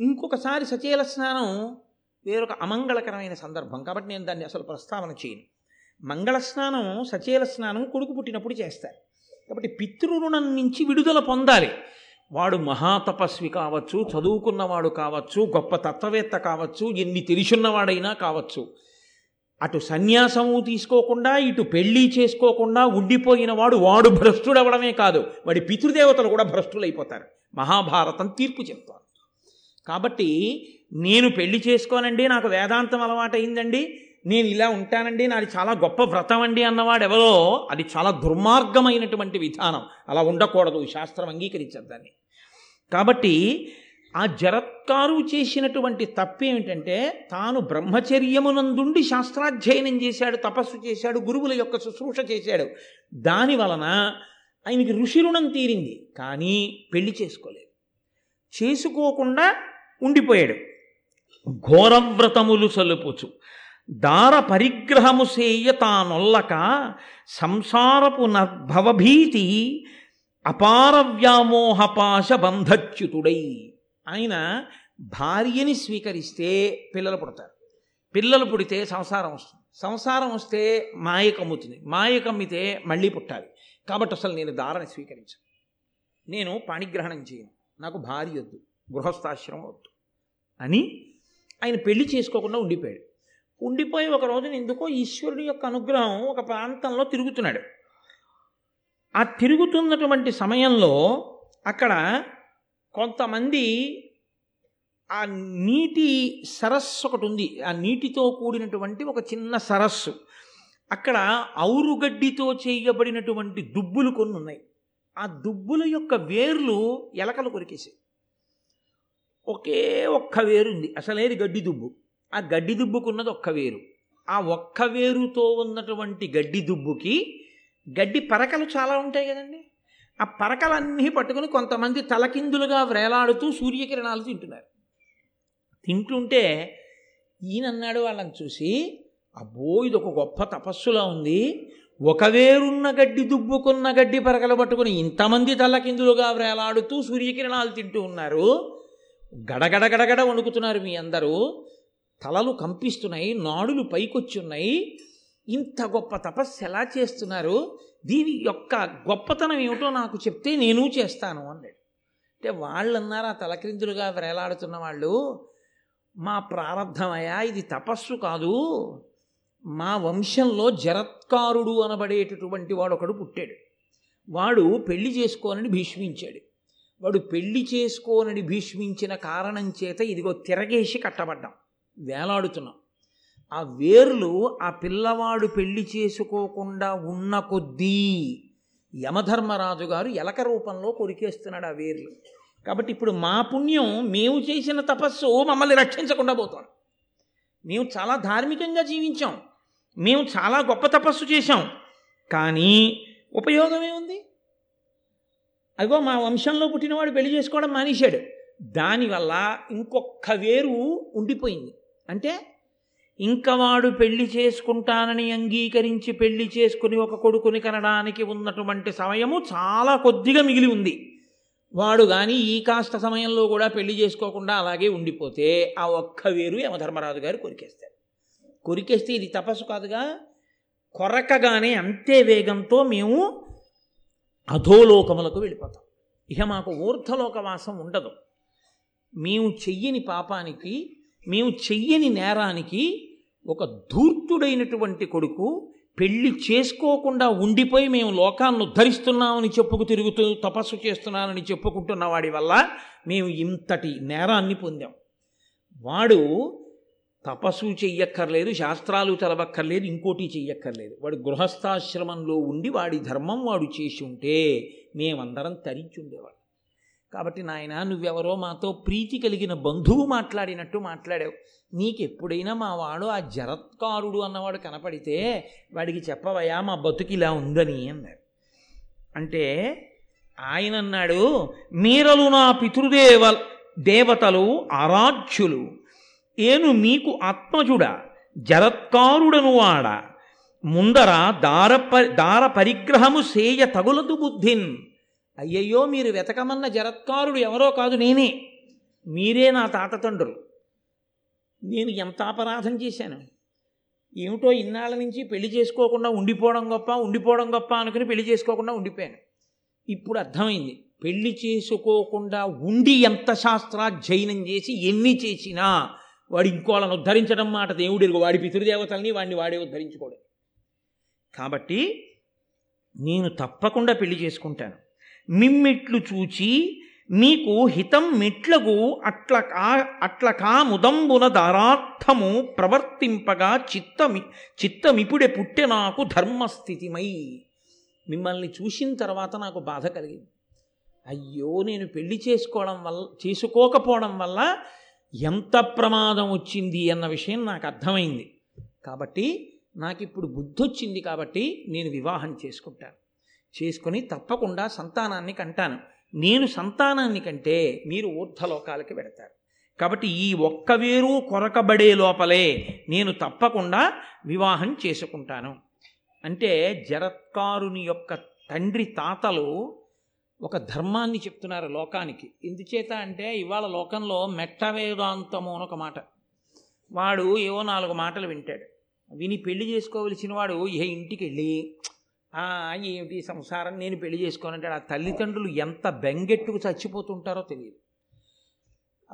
ఇంకొకసారి సచేల స్నానం వేరొక అమంగళకరమైన సందర్భం. కాబట్టి నేను దాన్ని అసలు ప్రస్తావన చేయను. మంగళ స్నానం సచేల స్నానం కొడుకు పుట్టినప్పుడు చేస్తారు. కాబట్టి పితృరుణం నుంచి విడుదల పొందాలి. వాడు మహాతపస్వి కావచ్చు చదువుకున్నవాడు కావచ్చు గొప్ప తత్వవేత్త కావచ్చు ఎన్ని తెలిసున్నవాడైనా కావచ్చు. అటు సన్యాసము తీసుకోకుండా ఇటు పెళ్ళి చేసుకోకుండా ఉండిపోయిన వాడు వాడు భ్రష్టుడవడమే కాదు వాడి పితృదేవతలు కూడా భ్రష్టులైపోతారు. మహాభారతం తీర్పు చెప్తారు కాబట్టి నేను పెళ్ళి చేసుకోనండి నాకు వేదాంతం అలవాటైందండి నేను ఇలా ఉంటానండి నాది చాలా గొప్ప వ్రతం అండి అన్నవాడు ఎవరో అది చాలా దుర్మార్గమైనటువంటి విధానం. అలా ఉండకూడదు శాస్త్రం అంగీకరించదు దాన్ని. కాబట్టి ఆ జరత్కారు చేసినటువంటి తప్పేమిటంటే తాను బ్రహ్మచర్యమునందుండి శాస్త్రాధ్యయనం చేశాడు తపస్సు చేశాడు గురువుల యొక్క శుశ్రూష చేశాడు. దాని వలన ఆయనకి ఋషి రుణం తీరింది కానీ పెళ్ళి చేసుకోలేదు. చేసుకోకుండా ఉండిపోయాడు. ఘోరవ్రతములు సలుపుచు దార పరిగ్రహము సేయ తానొల్లక సంసారపు నర్భవభీతి అపార వ్యామోహపాశ బంధచ్యుతుడై. ఆయన భార్యని స్వీకరిస్తే పిల్లలు పుడతారు. పిల్లలు పుడితే సంసారం వస్తుంది. సంసారం వస్తే మాయ కమ్ముతుంది మాయ కమ్మితే మళ్ళీ పుట్టాలి. కాబట్టి అసలు నేను దారని స్వీకరించను. నేను పాణిగ్రహణం చేయను. నాకు భార్య వద్దు. గృహస్థాశ్రమం వద్దు. అని ఆయన పెళ్ళి చేసుకోకుండా ఉండిపోయాడు. ఉండిపోయి ఒక రోజున ఎందుకో ఈశ్వరుడి యొక్క అనుగ్రహం ఒక ప్రాంతంలో తిరుగుతున్నాడు. ఆ తిరుగుతున్నటువంటి సమయంలో అక్కడ కొంతమంది ఆ నీటి సరస్సు ఒకటి ఉంది. ఆ నీటితో కూడినటువంటి ఒక చిన్న సరస్సు. అక్కడ ఔరుగడ్డితో చేయబడినటువంటి దుబ్బులు కొన్ని ఉన్నాయి. ఆ దుబ్బుల యొక్క వేర్లు ఎలకలు కొరికేసాయి ఒకే ఒక్క వేరుంది అసలేది గడ్డి దుబ్బు. ఆ గడ్డి దుబ్బుకున్నది ఒక్క వేరు. ఆ ఒక్క వేరుతో ఉన్నటువంటి గడ్డి దుబ్బుకి గడ్డి పరకలు చాలా ఉంటాయి కదండి. ఆ పరకలన్నీ పట్టుకుని కొంతమంది తలకిందులుగా వ్రేలాడుతూ సూర్యకిరణాలు తింటున్నారు. తింటుంటే ఈయనన్నాడు వాళ్ళని చూసి అబ్బో ఇది ఒక గొప్ప తపస్సులా ఉంది. ఒక వేరున్న గడ్డి దుబ్బుకున్న గడ్డి పరకలు పట్టుకుని ఇంతమంది తలకిందులుగా వ్రేలాడుతూ సూర్యకిరణాలు తింటూ ఉన్నారు. గడగడ గడగడ వణుకుతున్నారు మీ అందరూ. తలలు కంపిస్తున్నాయి నాడులు పైకొచ్చున్నాయి. ఇంత గొప్ప తపస్సు ఎలా చేస్తున్నారు? దీని యొక్క గొప్పతనం ఏమిటో నాకు చెప్తే నేను చేస్తాను అన్నాడు. అంటే వాళ్ళు అన్నారు ఆ తలక్రిందులుగా వేలాడుతున్న వాళ్ళు మా ప్రారంధమయ్యా ఇది తపస్సు కాదు. మా వంశంలో జరత్కారుడు అనబడేటటువంటి వాడు ఒకడు పుట్టాడు. వాడు పెళ్ళి చేసుకోనని భీష్మించాడు. వాడు పెళ్ళి చేసుకోనని భీష్మించిన కారణం చేత ఇదిగో తిరగేసి కట్టబడ్డాం. వేలాడుతున్నాం. ఆ వేర్లు ఆ పిల్లవాడు పెళ్ళి చేసుకోకుండా ఉన్న కొద్దీ యమధర్మరాజు గారు ఎలక రూపంలో కొరికేస్తున్నాడు ఆ వేర్లు. కాబట్టి ఇప్పుడు మా పుణ్యం మేము చేసిన తపస్సు మమ్మల్ని రక్షించకుండా పోతాం మేము చాలా ధార్మికంగా జీవించాం. మేము చాలా గొప్ప తపస్సు చేశాం. కానీ ఉపయోగమే ఉంది అదిగో మా వంశంలో పుట్టినవాడు పెళ్ళి చేసుకోవడం మానేశాడు. దానివల్ల ఇంకొక వేరు ఉండిపోయింది. అంటే ఇంకా వాడు పెళ్ళి చేసుకుంటానని అంగీకరించి పెళ్ళి చేసుకుని ఒక కొడుకుని కనడానికి ఉన్నటువంటి సమయము చాలా కొద్దిగా మిగిలి ఉంది. వాడు కానీ ఈ కాస్త సమయంలో కూడా పెళ్ళి చేసుకోకుండా అలాగే ఉండిపోతే ఆ ఒక్క వేరు యమధర్మరాజు గారు కొరికేస్తారు. కొరికేస్తే ఇది తపస్సు కాదుగా కొరకగానే అంతే వేగంతో మేము అధోలోకములకు వెళ్ళిపోతాం. ఇక మాకు ఊర్ధలోకవాసం ఉండదు. మేము చెయ్యని పాపానికి మేము చెయ్యని నేరానికి ఒక ధూర్తుడైనటువంటి కొడుకు పెళ్ళి చేసుకోకుండా ఉండిపోయి మేము లోకాన్ని ధరిస్తున్నామని చెప్పుకు తిరుగుతూ తపస్సు చేస్తున్నానని చెప్పుకుంటున్న వాడి వల్ల మేము ఇంతటి నేరాన్ని పొందాం. వాడు తపస్సు చెయ్యక్కర్లేదు శాస్త్రాలు చదవక్కర్లేదు ఇంకోటి చెయ్యక్కర్లేదు. వాడు గృహస్థాశ్రమంలో ఉండి వాడి ధర్మం వాడు చేసి ఉంటే మేమందరం తరించి ఉండేవాడు కాబట్టి నాయన నువ్వెవరో మాతో ప్రీతి కలిగిన బంధువు మాట్లాడినట్టు మాట్లాడావు. నీకెప్పుడైనా మా వాడు ఆ జరత్కారుడు అన్నవాడు కనపడితే వాడికి చెప్పవయా మా బతుకు ఇలా ఉందని అన్నారు అంటే ఆయన అన్నాడు మీరలు నా పితృదేవ దేవతలు ఆరాధ్యులు ఏను మీకు ఆత్మజుడ జరత్కారుడను వాడ. ముందర దార దార పరిగ్రహము సేయ తగులదు బుద్ధిన్. అయ్యయ్యో మీరు వెతకమన్న జరత్కారుడు ఎవరో కాదు నేనే. మీరే నా తాత తండ్రులు. నేను ఎంత అపరాధం చేశాను? ఏమిటో ఇన్నాళ్ళ నుంచి పెళ్ళి చేసుకోకుండా ఉండిపోవడం గొప్ప ఉండిపోవడం గొప్ప అనుకుని పెళ్ళి చేసుకోకుండా ఉండిపోయాను. ఇప్పుడు అర్థమైంది. పెళ్ళి చేసుకోకుండా ఉండి ఎంత శాస్త్రాధ్యయనం చేసి ఎన్ని చేసినా వాడు ఇంకోళ్ళని ఉద్ధరించడం మాట దేవుడి వాడి పితృదేవతల్ని వాడిని వాడే ఉద్ధరించుకోడు. కాబట్టి నేను తప్పకుండా పెళ్ళి చేసుకుంటాను. మిమ్మిట్లు చూచి మీకు హితం మెట్లకు అట్ల కా అట్ల కా ముదంబున దారార్థము ప్రవర్తింపగా చిత్తమి చిత్తమిప్పుడే పుట్టె నాకు ధర్మస్థితిమై. మిమ్మల్ని చూసిన తర్వాత నాకు బాధ కలిగింది. అయ్యో నేను పెళ్ళి చేసుకోవడం వల్ల చేసుకోకపోవడం వల్ల ఎంత ప్రమాదం వచ్చింది అన్న విషయం నాకు అర్థమైంది. కాబట్టి నాకు ఇప్పుడు బుద్ధి వచ్చింది కాబట్టి నేను వివాహం చేసుకుంటాను. చేసుకొని తప్పకుండా సంతానాన్ని కంటాను. నేను సంతానాన్ని కంటే మీరు ఊర్ధలోకాలకి వెడతారు. కాబట్టి ఈ ఒక్క వేరు కొరకబడే లోపలే నేను తప్పకుండా వివాహం చేసుకుంటాను. అంటే జరత్కారుని యొక్క తండ్రి తాతలు ఒక ధర్మాన్ని చెప్తున్నారు లోకానికి. ఎందుచేత అంటే ఇవాళ లోకంలో మెట్ట వేదాంతము అని ఒక మాట. వాడు ఏవో నాలుగు మాటలు వింటాడు. విని పెళ్ళి చేసుకోవలసిన వాడు ఏ ఇంటికి వెళ్ళి ఏమిటి సంసారం? నేను పెళ్ళి చేసుకోనంటాడు ఆ తల్లిదండ్రులు ఎంత బెంగెట్టుకు చచ్చిపోతుంటారో తెలియదు.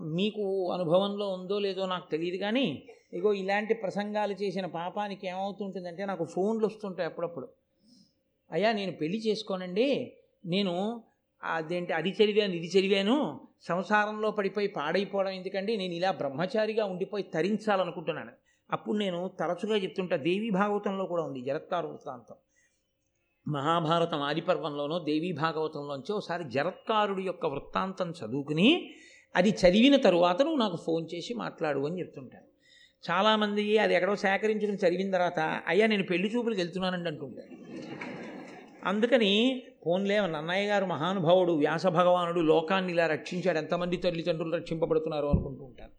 మీకు అనుభవంలో ఉందో లేదో నాకు తెలియదు కానీ ఇగో ఇలాంటి ప్రసంగాలు చేసిన పాపానికి ఏమవుతుంటుందంటే నాకు ఫోన్లు వస్తుంటాయి అప్పుడప్పుడు. అయ్యా నేను పెళ్ళి చేసుకోనండి. నేను అదేంటి అది చదివాను ఇది చదివాను? సంసారంలో పడిపోయి పాడైపోవడం ఎందుకండి? నేను ఇలా బ్రహ్మచారిగా ఉండిపోయి తరించాలనుకుంటున్నాను. అప్పుడు నేను తరచుగా చెప్తుంటా దేవీ భాగవతంలో కూడా ఉంది జరత్కారు వృత్తాంతం మహాభారతం ఆదిపర్వంలోనో దేవీ భాగవతంలోంచి ఒకసారి జరత్కారుడి యొక్క వృత్తాంతం చదువుకుని అది చదివిన తరువాత నువ్వు నాకు ఫోన్ చేసి మాట్లాడు అని చెప్తుంటాను చాలామంది అది ఎక్కడో సేకరించుకుని చదివిన తర్వాత అయ్యా నేను పెళ్ళి చూపులకు వెళ్తున్నానండి అంటుంటాను అందుకని పోన్లే నన్నయ్య గారు మహానుభావుడు వ్యాస భగవానుడు లోకాన్ని ఇలా రక్షించాడు. ఎంతమంది తల్లిదండ్రులు రక్షింపబడుతున్నారు అనుకుంటూ ఉంటారు.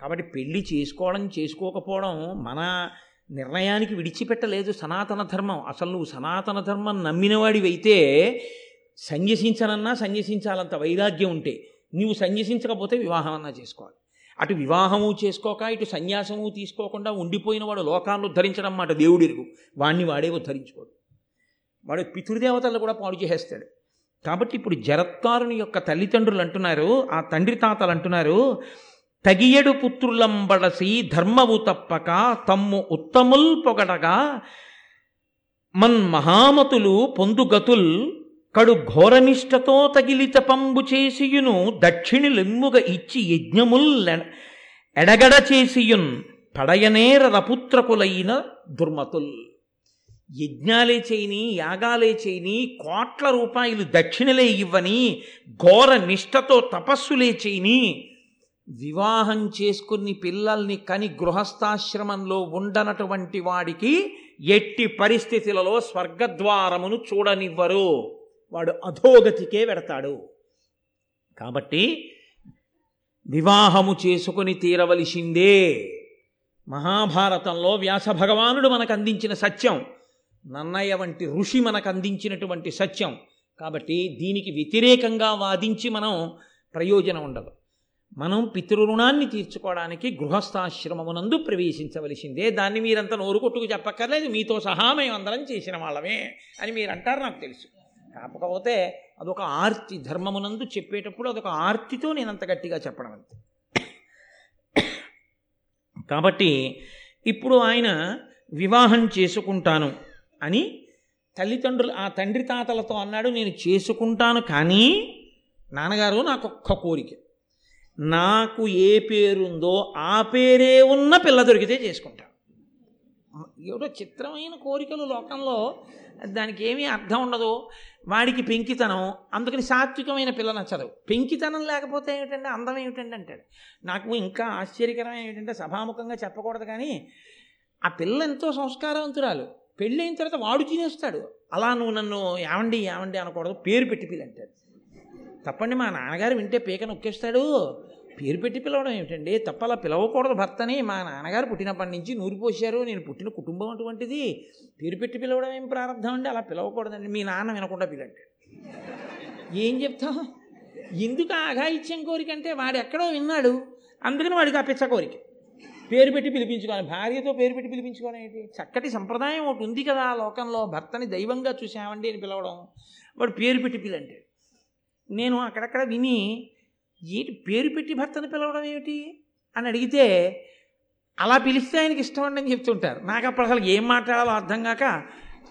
కాబట్టి పెళ్ళి చేసుకోవడం చేసుకోకపోవడం మన నిర్ణయానికి విడిచిపెట్టలేదు సనాతన ధర్మం. అసలు నువ్వు సనాతన ధర్మం నమ్మినవాడివైతే సన్యసించనన్నా సన్యసించాలంత వైరాగ్యం ఉంటే నీవు సన్యసించకపోతే వివాహం అన్నా చేసుకోవాలి. అటు వివాహము చేసుకోక ఇటు సన్యాసము తీసుకోకుండా ఉండిపోయిన వాడు లోకాన్ని ఉద్ధరించడం మాట దేవుడిరుగు. వాణ్ణి వాడే ఉద్ధరించుకోడు. వాడు పితృదేవతలను కూడా పాడు చేసేస్తాడు. కాబట్టి ఇప్పుడు జరత్కారుని యొక్క తల్లిదండ్రులు అంటున్నారు ఆ తండ్రి తాతలు అంటున్నారు తగియడు పుత్రులంబడసి ధర్మవు తప్పక తమ్ము ఉత్తముల్ పొగడగా మన్ మహామతులు పొందుగతుల్ కడు ఘోరనిష్టతో తగిలిత పంబు చేసియును దక్షిణిలెమ్ముగ ఇచ్చి యజ్ఞముల్ ఎడ- ఎడగడ చేసియున్ పడయనేర రపుత్రకులైన దుర్మతుల్. యజ్ఞాలే చేయని యాగాలే చేయని కోట్ల రూపాయలు దక్షిణలే ఇవ్వని ఘోర నిష్టతో తపస్సులే చేయని వివాహం చేసుకుని పిల్లల్ని కని గృహస్థాశ్రమంలో ఉండనటువంటి వాడికి ఎట్టి పరిస్థితులలో స్వర్గద్వారమును చూడనివ్వరు. వాడు అధోగతికే వెడతాడు. కాబట్టి వివాహము చేసుకుని తీరవలసిందే. మహాభారతంలో వ్యాస భగవానుడు మనకు అందించిన సత్యం. నన్నయ్య వంటి ఋషి మనకు అందించినటువంటి సత్యం. కాబట్టి దీనికి వ్యతిరేకంగా వాదించి మనం ప్రయోజనం ఉండదు. మనం పితృరుణాన్ని తీర్చుకోవడానికి గృహస్థాశ్రమమునందు ప్రవేశించవలసిందే. దాన్ని మీరంతా నోరు కొట్టుకు చెప్పక్కర్లేదు. మీతో సహా మేము అందరం చేసిన వాళ్ళమే అని మీరు అంటారు నాకు తెలుసు. కాకపోతే అదొక ఆర్తి ధర్మమునందు చెప్పేటప్పుడు అదొక ఆర్తితో నేను అంత గట్టిగా చెప్పడం అంతే. కాబట్టి ఇప్పుడు ఆయన వివాహం చేసుకుంటాను. అని తల్లిదండ్రులు ఆ తండ్రి తాతలతో అన్నాడు నేను చేసుకుంటాను కానీ నాన్నగారు నాకు ఒక్క కోరిక. నాకు ఏ పేరుందో ఆ పేరే ఉన్న పిల్ల దొరికితే చేసుకుంటాను ఏదో చిత్రమైన కోరికలు లోకంలో దానికి ఏమీ అర్థం ఉండదు. వాడికి పెంకితనం అందుకని సాత్వికమైన పిల్ల నచ్చదు. పెంకితనం లేకపోతే ఏమిటంటే అందం ఏమిటండి అంటాడు. నాకు ఇంకా ఆశ్చర్యకరం ఏమిటంటే సభాముఖంగా చెప్పకూడదు కానీ ఆ పిల్ల ఎంతో సంస్కారవంతురాలు. పెళ్ళైన తర్వాత వాడు తినేస్తాడు అలా నువ్వు నన్ను ఏమండి ఏమండి అనకూడదు పేరు పెట్టి పిల్ల తప్పండి మా నాన్నగారు వింటే పీక నొక్కేస్తాడు. పేరు పెట్టి పిలవడం ఏమిటండి? తప్ప అలా పిలవకూడదు భర్తని. మా నాన్నగారు పుట్టినప్పటి నుంచి నూరిపోసారు నేను పుట్టిన కుటుంబం అటువంటిది. పేరు పెట్టి పిలవడం ఏం ప్రారంభం అండి? అలా పిలవకూడదండి. మీ నాన్న వినకుండా పిలంటాడు ఏం చెప్తాం? ఎందుకు ఆఘాయిత్యం కోరిక అంటే వాడు ఎక్కడో విన్నాడు. అందుకని వాడికి ఆ పిచ్చ కోరిక. పేరు పెట్టి పిలిపించుకోవాలి. భార్యతో పేరు పెట్టి పిలిపించుకోవడం ఏంటి? చక్కటి సంప్రదాయం ఒకటి ఉంది కదా ఆ లోకంలో. భర్తని దైవంగా చూసామండి అని పిలవడం. వాడు పేరు పెట్టి పిలంటే నేను అక్కడక్కడ విని ఏంటి పేరు పెట్టి భర్తను పిలవడం ఏమిటి? అని అడిగితే అలా పిలిస్తే ఆయనకి ఇష్టం అండి అని చెప్తుంటారు. నాకు అప్పుడు అసలు ఏం మాట్లాడాలో అర్థం కాక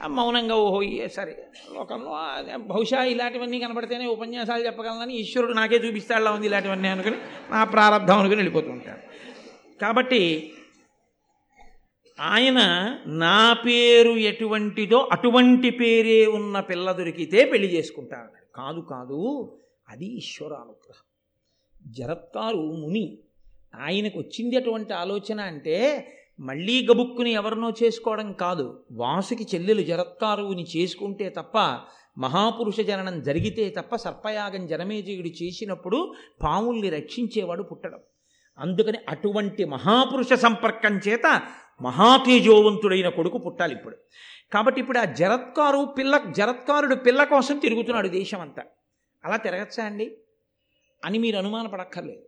మౌనంగా ఓహో సరే లోకంలో బహుశా ఇలాంటివన్నీ కనబడితేనే ఉపన్యాసాలు చెప్పగలనని ఈశ్వరుడు నాకే చూపిస్తాడులా ఉంది ఇలాంటివన్నీ అనుకుని నా ప్రారంభం అనుకుని వెళ్ళిపోతుంటాడు కాబట్టి ఆయన నా పేరు ఎటువంటిదో అటువంటి పేరే ఉన్న పిల్ల దొరికితే పెళ్ళి చేసుకుంటాడు కాదు కాదు అది ఈశ్వరానుగ్రహం. జరత్కారు ముని ఆయనకు వచ్చింది అటువంటి ఆలోచన అంటే మళ్ళీ గబుక్కుని ఎవరినో చేసుకోవడం కాదు. వాసుకి చెల్లెలు జరత్కారువుని చేసుకుంటే తప్ప మహాపురుష జననం జరిగితే తప్ప సర్పయాగం జనమేజయుడు చేసినప్పుడు పాముల్ని రక్షించేవాడు పుట్టడం. అందుకని అటువంటి మహాపురుష సంపర్కం చేత మహాతేజోవంతుడైన కొడుకు పుట్టాలి ఇప్పుడు. కాబట్టి ఇప్పుడు ఆ జరత్కారు పిల్ల జరత్కారుడు పిల్ల కోసం తిరుగుతున్నాడు దేశం అంతా అలా తిరగచ్చా అండి? అని మీరు అనుమానపడక్కర్లేదు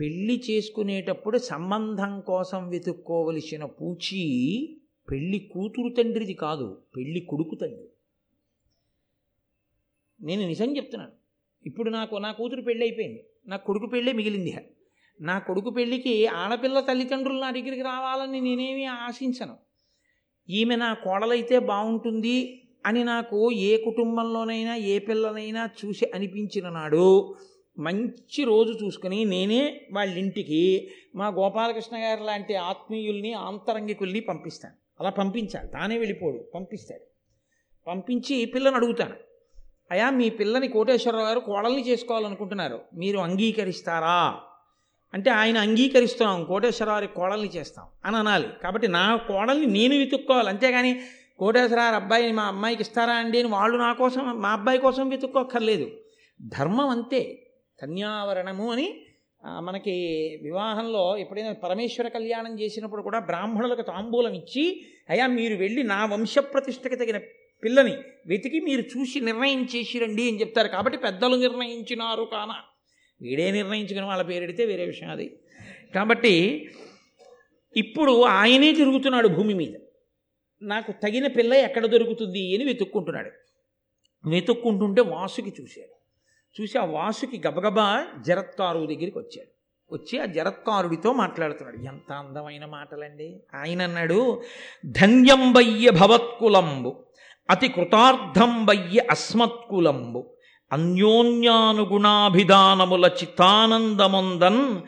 పెళ్ళి చేసుకునేటప్పుడు సంబంధం కోసం వెతుక్కోవలసిన పూచి పెళ్ళి కూతురు తండ్రిది కాదు పెళ్ళి కొడుకు తండ్రి. నేను నిజం చెప్తున్నాను. ఇప్పుడు నాకు నా కూతురు పెళ్ళి అయిపోయింది నా కొడుకు పెళ్ళే మిగిలింది. నా కొడుకు పెళ్ళికి ఆడపిల్ల తల్లిదండ్రులు నా దగ్గరికి రావాలని నేనేమీ ఆశించను. ఈమె నా కోడలైతే బాగుంటుంది అని నాకు ఏ కుటుంబంలోనైనా ఏ పిల్లనైనా చూసి అనిపించిన నాడు మంచి రోజు చూసుకుని నేనే వాళ్ళ ఇంటికి మా గోపాలకృష్ణ గారు లాంటి ఆత్మీయుల్ని ఆంతరంగికుల్ని పంపిస్తాను. అలా పంపించాలి. తానే వెళ్ళిపోడు. పంపిస్తాడు. పంపించి పిల్లని అడుగుతాను. అయా మీ పిల్లని కోటేశ్వరరావు గారు కోడల్ని చేసుకోవాలనుకుంటున్నారు. మీరు అంగీకరిస్తారా? అంటే ఆయన అంగీకరిస్తున్నాం కోటేశ్వరరావు కోడల్ని చేస్తాం అని అనాలి. కాబట్టి నా కోడల్ని నేను వెతుక్కోవాలి. అంతేగాని కోటేశ్వరరావు అబ్బాయిని మా అమ్మాయికి ఇస్తారా అండి అని వాళ్ళు నా కోసం మా అబ్బాయి కోసం వెతుక్కోక్కర్లేదు. ధర్మం అంతే. కన్యావరణము అని మనకి వివాహంలో ఎప్పుడైనా పరమేశ్వర కళ్యాణం చేసినప్పుడు కూడా బ్రాహ్మణులకు తాంబూలం ఇచ్చి అయ్యా మీరు వెళ్ళి నా వంశప్రతిష్టకి తగిన పిల్లని వెతికి మీరు చూసి నిర్ణయం చేసిరండి అని చెప్తారు. కాబట్టి పెద్దలు నిర్ణయించినారు కాన. వీడే నిర్ణయించుకుని వాళ్ళ పేరెడితే వేరే విషయం అది. కాబట్టి ఇప్పుడు ఆయనే తిరుగుతున్నాడు భూమి మీద. నాకు తగిన పిల్ల ఎక్కడ దొరుకుతుంది అని వెతుక్కుంటున్నాడు. వెతుక్కుంటుంటే వాసుకి చూశాడు. చూసి ఆ వాసుకి గబగబా జరత్కారు దగ్గరికి వచ్చాడు. వచ్చి ఆ జరత్కారుడితో మాట్లాడుతున్నాడు. ఎంత అందమైన మాటలండి. ఆయన అన్నాడు ధన్యం వయ్య భవత్కులంబు అతి కృతార్థం వయ్య అస్మత్కులంబు అన్యోన్యానుగుణాభిధానముల చిత్తానందముందన్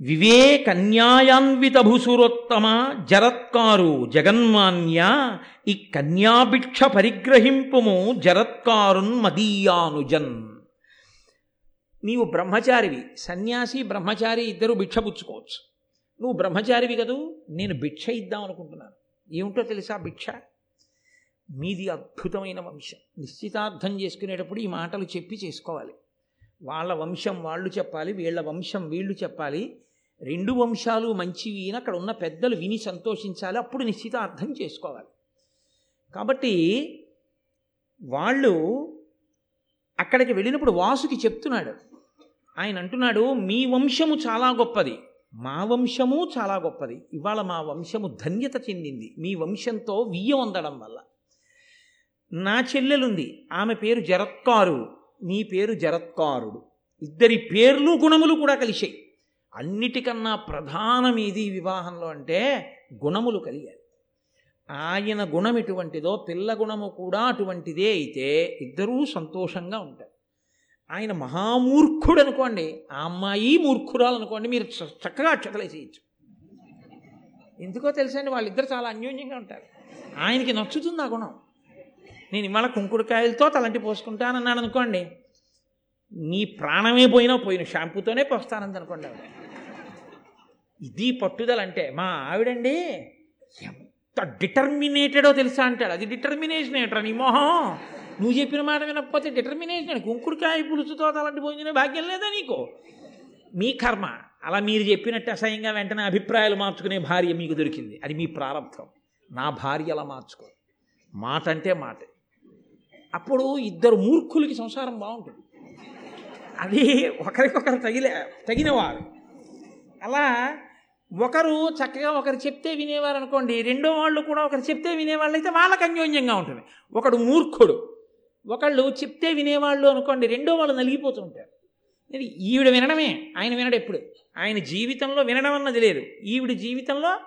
వివేకన్యాయాన్విత భుసురోత్తమ జరత్కారు జగన్మాన్య ఈ కన్యాభిక్ష పరిగ్రహింపుము జరత్కారున్ మదీయానుజన్. నీవు బ్రహ్మచారివి సన్యాసి బ్రహ్మచారి ఇద్దరు భిక్ష పుచ్చుకోవచ్చు. నువ్వు బ్రహ్మచారివి కదూ నేను భిక్ష ఇద్దాం అనుకుంటున్నాను ఏమిటో తెలుసా భిక్ష? మీది అద్భుతమైన వంశం. నిశ్చితార్థం చేసుకునేటప్పుడు ఈ మాటలు చెప్పి చేసుకోవాలి. వాళ్ళ వంశం వాళ్ళు చెప్పాలి వీళ్ళ వంశం వీళ్ళు చెప్పాలి. రెండు వంశాలు మంచివి అని అక్కడ ఉన్న పెద్దలు విని సంతోషించాలి. అప్పుడు నిశ్చితార్థం చేసుకోవాలి. కాబట్టి వాళ్ళు అక్కడికి వెళ్ళినప్పుడు వాసుకి చెప్తున్నాడు. ఆయన అంటున్నాడు మీ వంశము చాలా గొప్పది. మా వంశము చాలా గొప్పది. ఇవాళ మా వంశము ధన్యత చెందింది. మీ వంశంతో వియ్యం అందడం వల్ల. నా చెల్లెలుంది. ఆమె పేరు జరత్కారు నీ పేరు జరత్కారుడు. ఇద్దరి పేర్లు గుణములు కూడా కలిశాయి. అన్నిటికన్నా ప్రధానమేది వివాహంలో అంటే గుణములు కలిగాయి. ఆయన గుణం ఎటువంటిదో పిల్ల గుణము కూడా అటువంటిదే అయితే ఇద్దరూ సంతోషంగా ఉంటారు. ఆయన మహామూర్ఖుడు అనుకోండి ఆ అమ్మాయి మూర్ఖురాలు అనుకోండి మీరు చ- చక్కగా అక్షతలేసేయచ్చు ఎందుకో తెలుసండి వాళ్ళిద్దరు చాలా అన్యోన్యంగా ఉంటారు. ఆయనకి నచ్చుతుంది ఆ గుణం? నేను ఇవాళ కుంకుడుకాయలతో తలంటి పోసుకుంటానన్నాడు అనుకోండి. నీ ప్రాణమే పోయినా పోయిన షాంపూతోనే పోస్తానంది అనుకోండి ఆవిడ. ఇది పట్టుదల అంటే మా ఆవిడండి ఎంత డిటర్మినేటెడో తెలుసా అంటాడు. అది డిటర్మినేషన్ ఏంట్రా నీ మొహం? నువ్వు చెప్పిన మాట వినకపోతే డిటర్మినేషన్ కుంకుడుకాయ పులుసుతో తలంటి పోయిన భాగ్యం లేదా నీకు? మీ కర్మ. అలా మీరు చెప్పినట్టు అసహ్యంగా వెంటనే అభిప్రాయాలు మార్చుకునే భార్య మీకు దొరికింది. అది మీ ప్రారంభం. నా భార్య అలా మార్చుకో. మాట అంటే మాట. అప్పుడు ఇద్దరు మూర్ఖులకి సంసారం బాగుంటుంది. అది ఒకరికొకరు తగిలే తగినవారు. అలా ఒకరు చక్కగా ఒకరు చెప్తే వినేవారు అనుకోండి రెండో వాళ్ళు కూడా ఒకరు చెప్తే వినేవాళ్ళు అయితే వాళ్ళకి అన్యోన్యంగా ఉంటుంది. ఒకడు మూర్ఖుడు ఒకళ్ళు చెప్తే వినేవాళ్ళు అనుకోండి రెండో వాళ్ళు నలిగిపోతూ ఉంటారు. ఇది ఈవిడ వినడమే ఆయన వినడు ఎప్పుడు. ఆయన జీవితంలో వినడం అన్నది లేదు. ఈవిడ జీవితంలో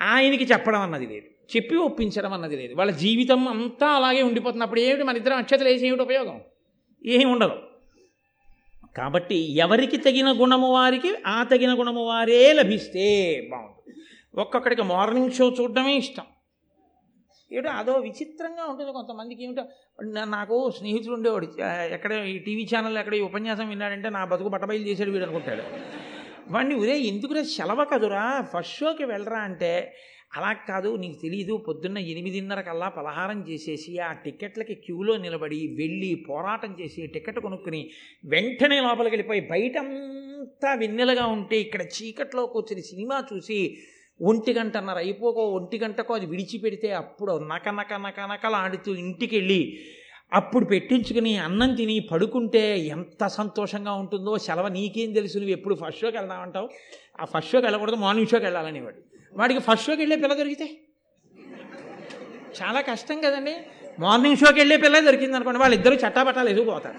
ఆయనకి చెప్పడం అన్నది లేదు. చెప్పి ఒప్పించడం అన్నది లేదు. వాళ్ళ జీవితం అంతా అలాగే ఉండిపోతుంది. అప్పుడు ఏమిటి? మన ఇద్దరం అక్షతలు వేసి ఏమిటి ఉపయోగం? ఏమి ఉండదు. కాబట్టి ఎవరికి తగిన గుణము వారికి ఆ తగిన గుణము వారే లభిస్తే బాగుంటుంది. ఒక్కొక్కడికి మార్నింగ్ షో చూడడమే ఇష్టం. ఏమిటో అదో విచిత్రంగా ఉంటుంది కొంతమందికి. ఏమిటో? నాకు స్నేహితుడు ఉండేవాడు. ఎక్కడ ఈ టీవీ ఛానల్ ఎక్కడ ఈ ఉపన్యాసం విన్నాడంటే నా బతుకు బట్టబయలు చేశాడు వీడు అనుకుంటాడు వాడిని ఉదయం ఎందుకురా సెలవ కదురా ఫస్ట్ షోకి వెళ్ళరా? అంటే అలా కాదు నీకు తెలియదు పొద్దున్న ఎనిమిదిన్నర కల్లా పలహారం చేసేసి ఆ టికెట్లకి క్యూలో నిలబడి వెళ్ళి పోరాటం చేసి టికెట్ కొనుక్కుని వెంటనే లోపలికి వెళ్ళిపోయి బయటంతా వెన్నెలగా ఉంటే ఇక్కడ చీకట్లో కూర్చుని సినిమా చూసి ఒంటి గంటన్నర అయిపోకో ఒంటి గంటకో అది విడిచిపెడితే అప్పుడు నక నక నక నకలాడుతూ ఇంటికి వెళ్ళి అప్పుడు పెట్టించుకుని అన్నం తిని పడుకుంటే ఎంత సంతోషంగా ఉంటుందో సెలవు నీకేం తెలుసు? నువ్వు ఎప్పుడు ఫస్ట్ షోకి వెళ్దామంటావు? ఆ ఫస్ట్ షోకి వెళ్ళకూడదు మార్నింగ్ షోకి వెళ్ళాలని వాడు వాడికి ఫస్ట్ షోకి వెళ్ళే పిల్ల దొరికితే? చాలా కష్టం కదండి. మార్నింగ్ షోకి వెళ్ళే పిల్ల దొరికింది అనుకోండి వాళ్ళిద్దరూ చట్టాపట్టాలు ఎదుగుపోతారు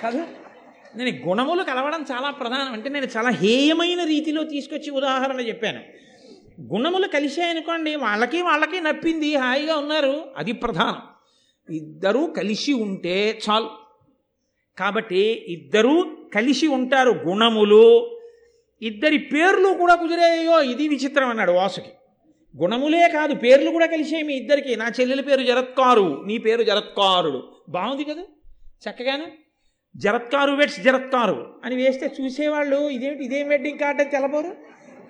కాదు? నేను గుణములు కలవడం చాలా ప్రధానం. అంటే నేను చాలా హేయమైన రీతిలో తీసుకొచ్చి ఉదాహరణ చెప్పాను. గుణములు కలిసాయనుకోండి వాళ్ళకి వాళ్ళకి నప్పింది హాయిగా ఉన్నారు. అది ప్రధానం. ఇద్దరూ కలిసి ఉంటే చాలు. కాబట్టి ఇద్దరూ కలిసి ఉంటారు గుణములు. ఇద్దరి పేర్లు కూడా కుదిరేయో ఇది విచిత్రం అన్నాడు వాసుకి. గుణములే కాదు పేర్లు కూడా కలిసే మీ ఇద్దరికి. నా చెల్లెలి పేరు జరత్కారు నీ పేరు జరత్కారుడు. బాగుంది కదా? చక్కగాను? జరత్కారు వెట్స్ జరత్కారు అని వేస్తే చూసేవాళ్ళు ఇదేమిటి ఇదేం వెడ్డింగ్ కార్డ్ అని తెలబోరు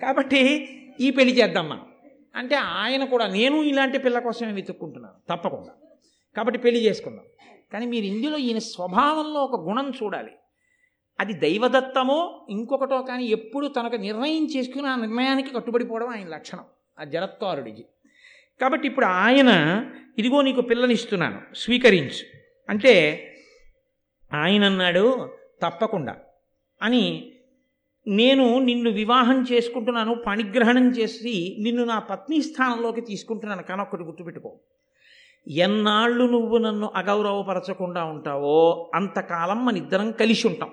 కాబట్టి ఈ పెళ్ళి చేద్దాం మనం. అంటే ఆయన కూడా నేను ఇలాంటి పిల్ల కోసమే వెతుక్కుంటున్నాను తప్పకుండా. కాబట్టి పెళ్ళి చేసుకుందాం. కానీ మీరు ఇందులో ఈయన స్వభావంలో ఒక గుణం చూడాలి. అది దైవదత్తమో ఇంకొకటో కానీ ఎప్పుడు తనకు నిర్ణయం చేసుకుని ఆ నిర్ణయానికి కట్టుబడిపోవడం ఆయన లక్షణం ఆ జరత్కారుడికి కాబట్టి ఇప్పుడు ఆయన ఇదిగో నీకు పిల్లనిస్తున్నాను స్వీకరించు. అంటే ఆయన అన్నాడు తప్పకుండా. అని నేను నిన్ను వివాహం చేసుకుంటున్నాను పణిగ్రహణం చేసి నిన్ను నా పత్ని స్థానంలోకి తీసుకుంటున్నాను కానీ ఒకటి గుర్తుపెట్టుకో. ఎన్నాళ్ళు నువ్వు నన్ను అగౌరవపరచకుండా ఉంటావో అంతకాలం మన ఇద్దరం కలిసి ఉంటాం.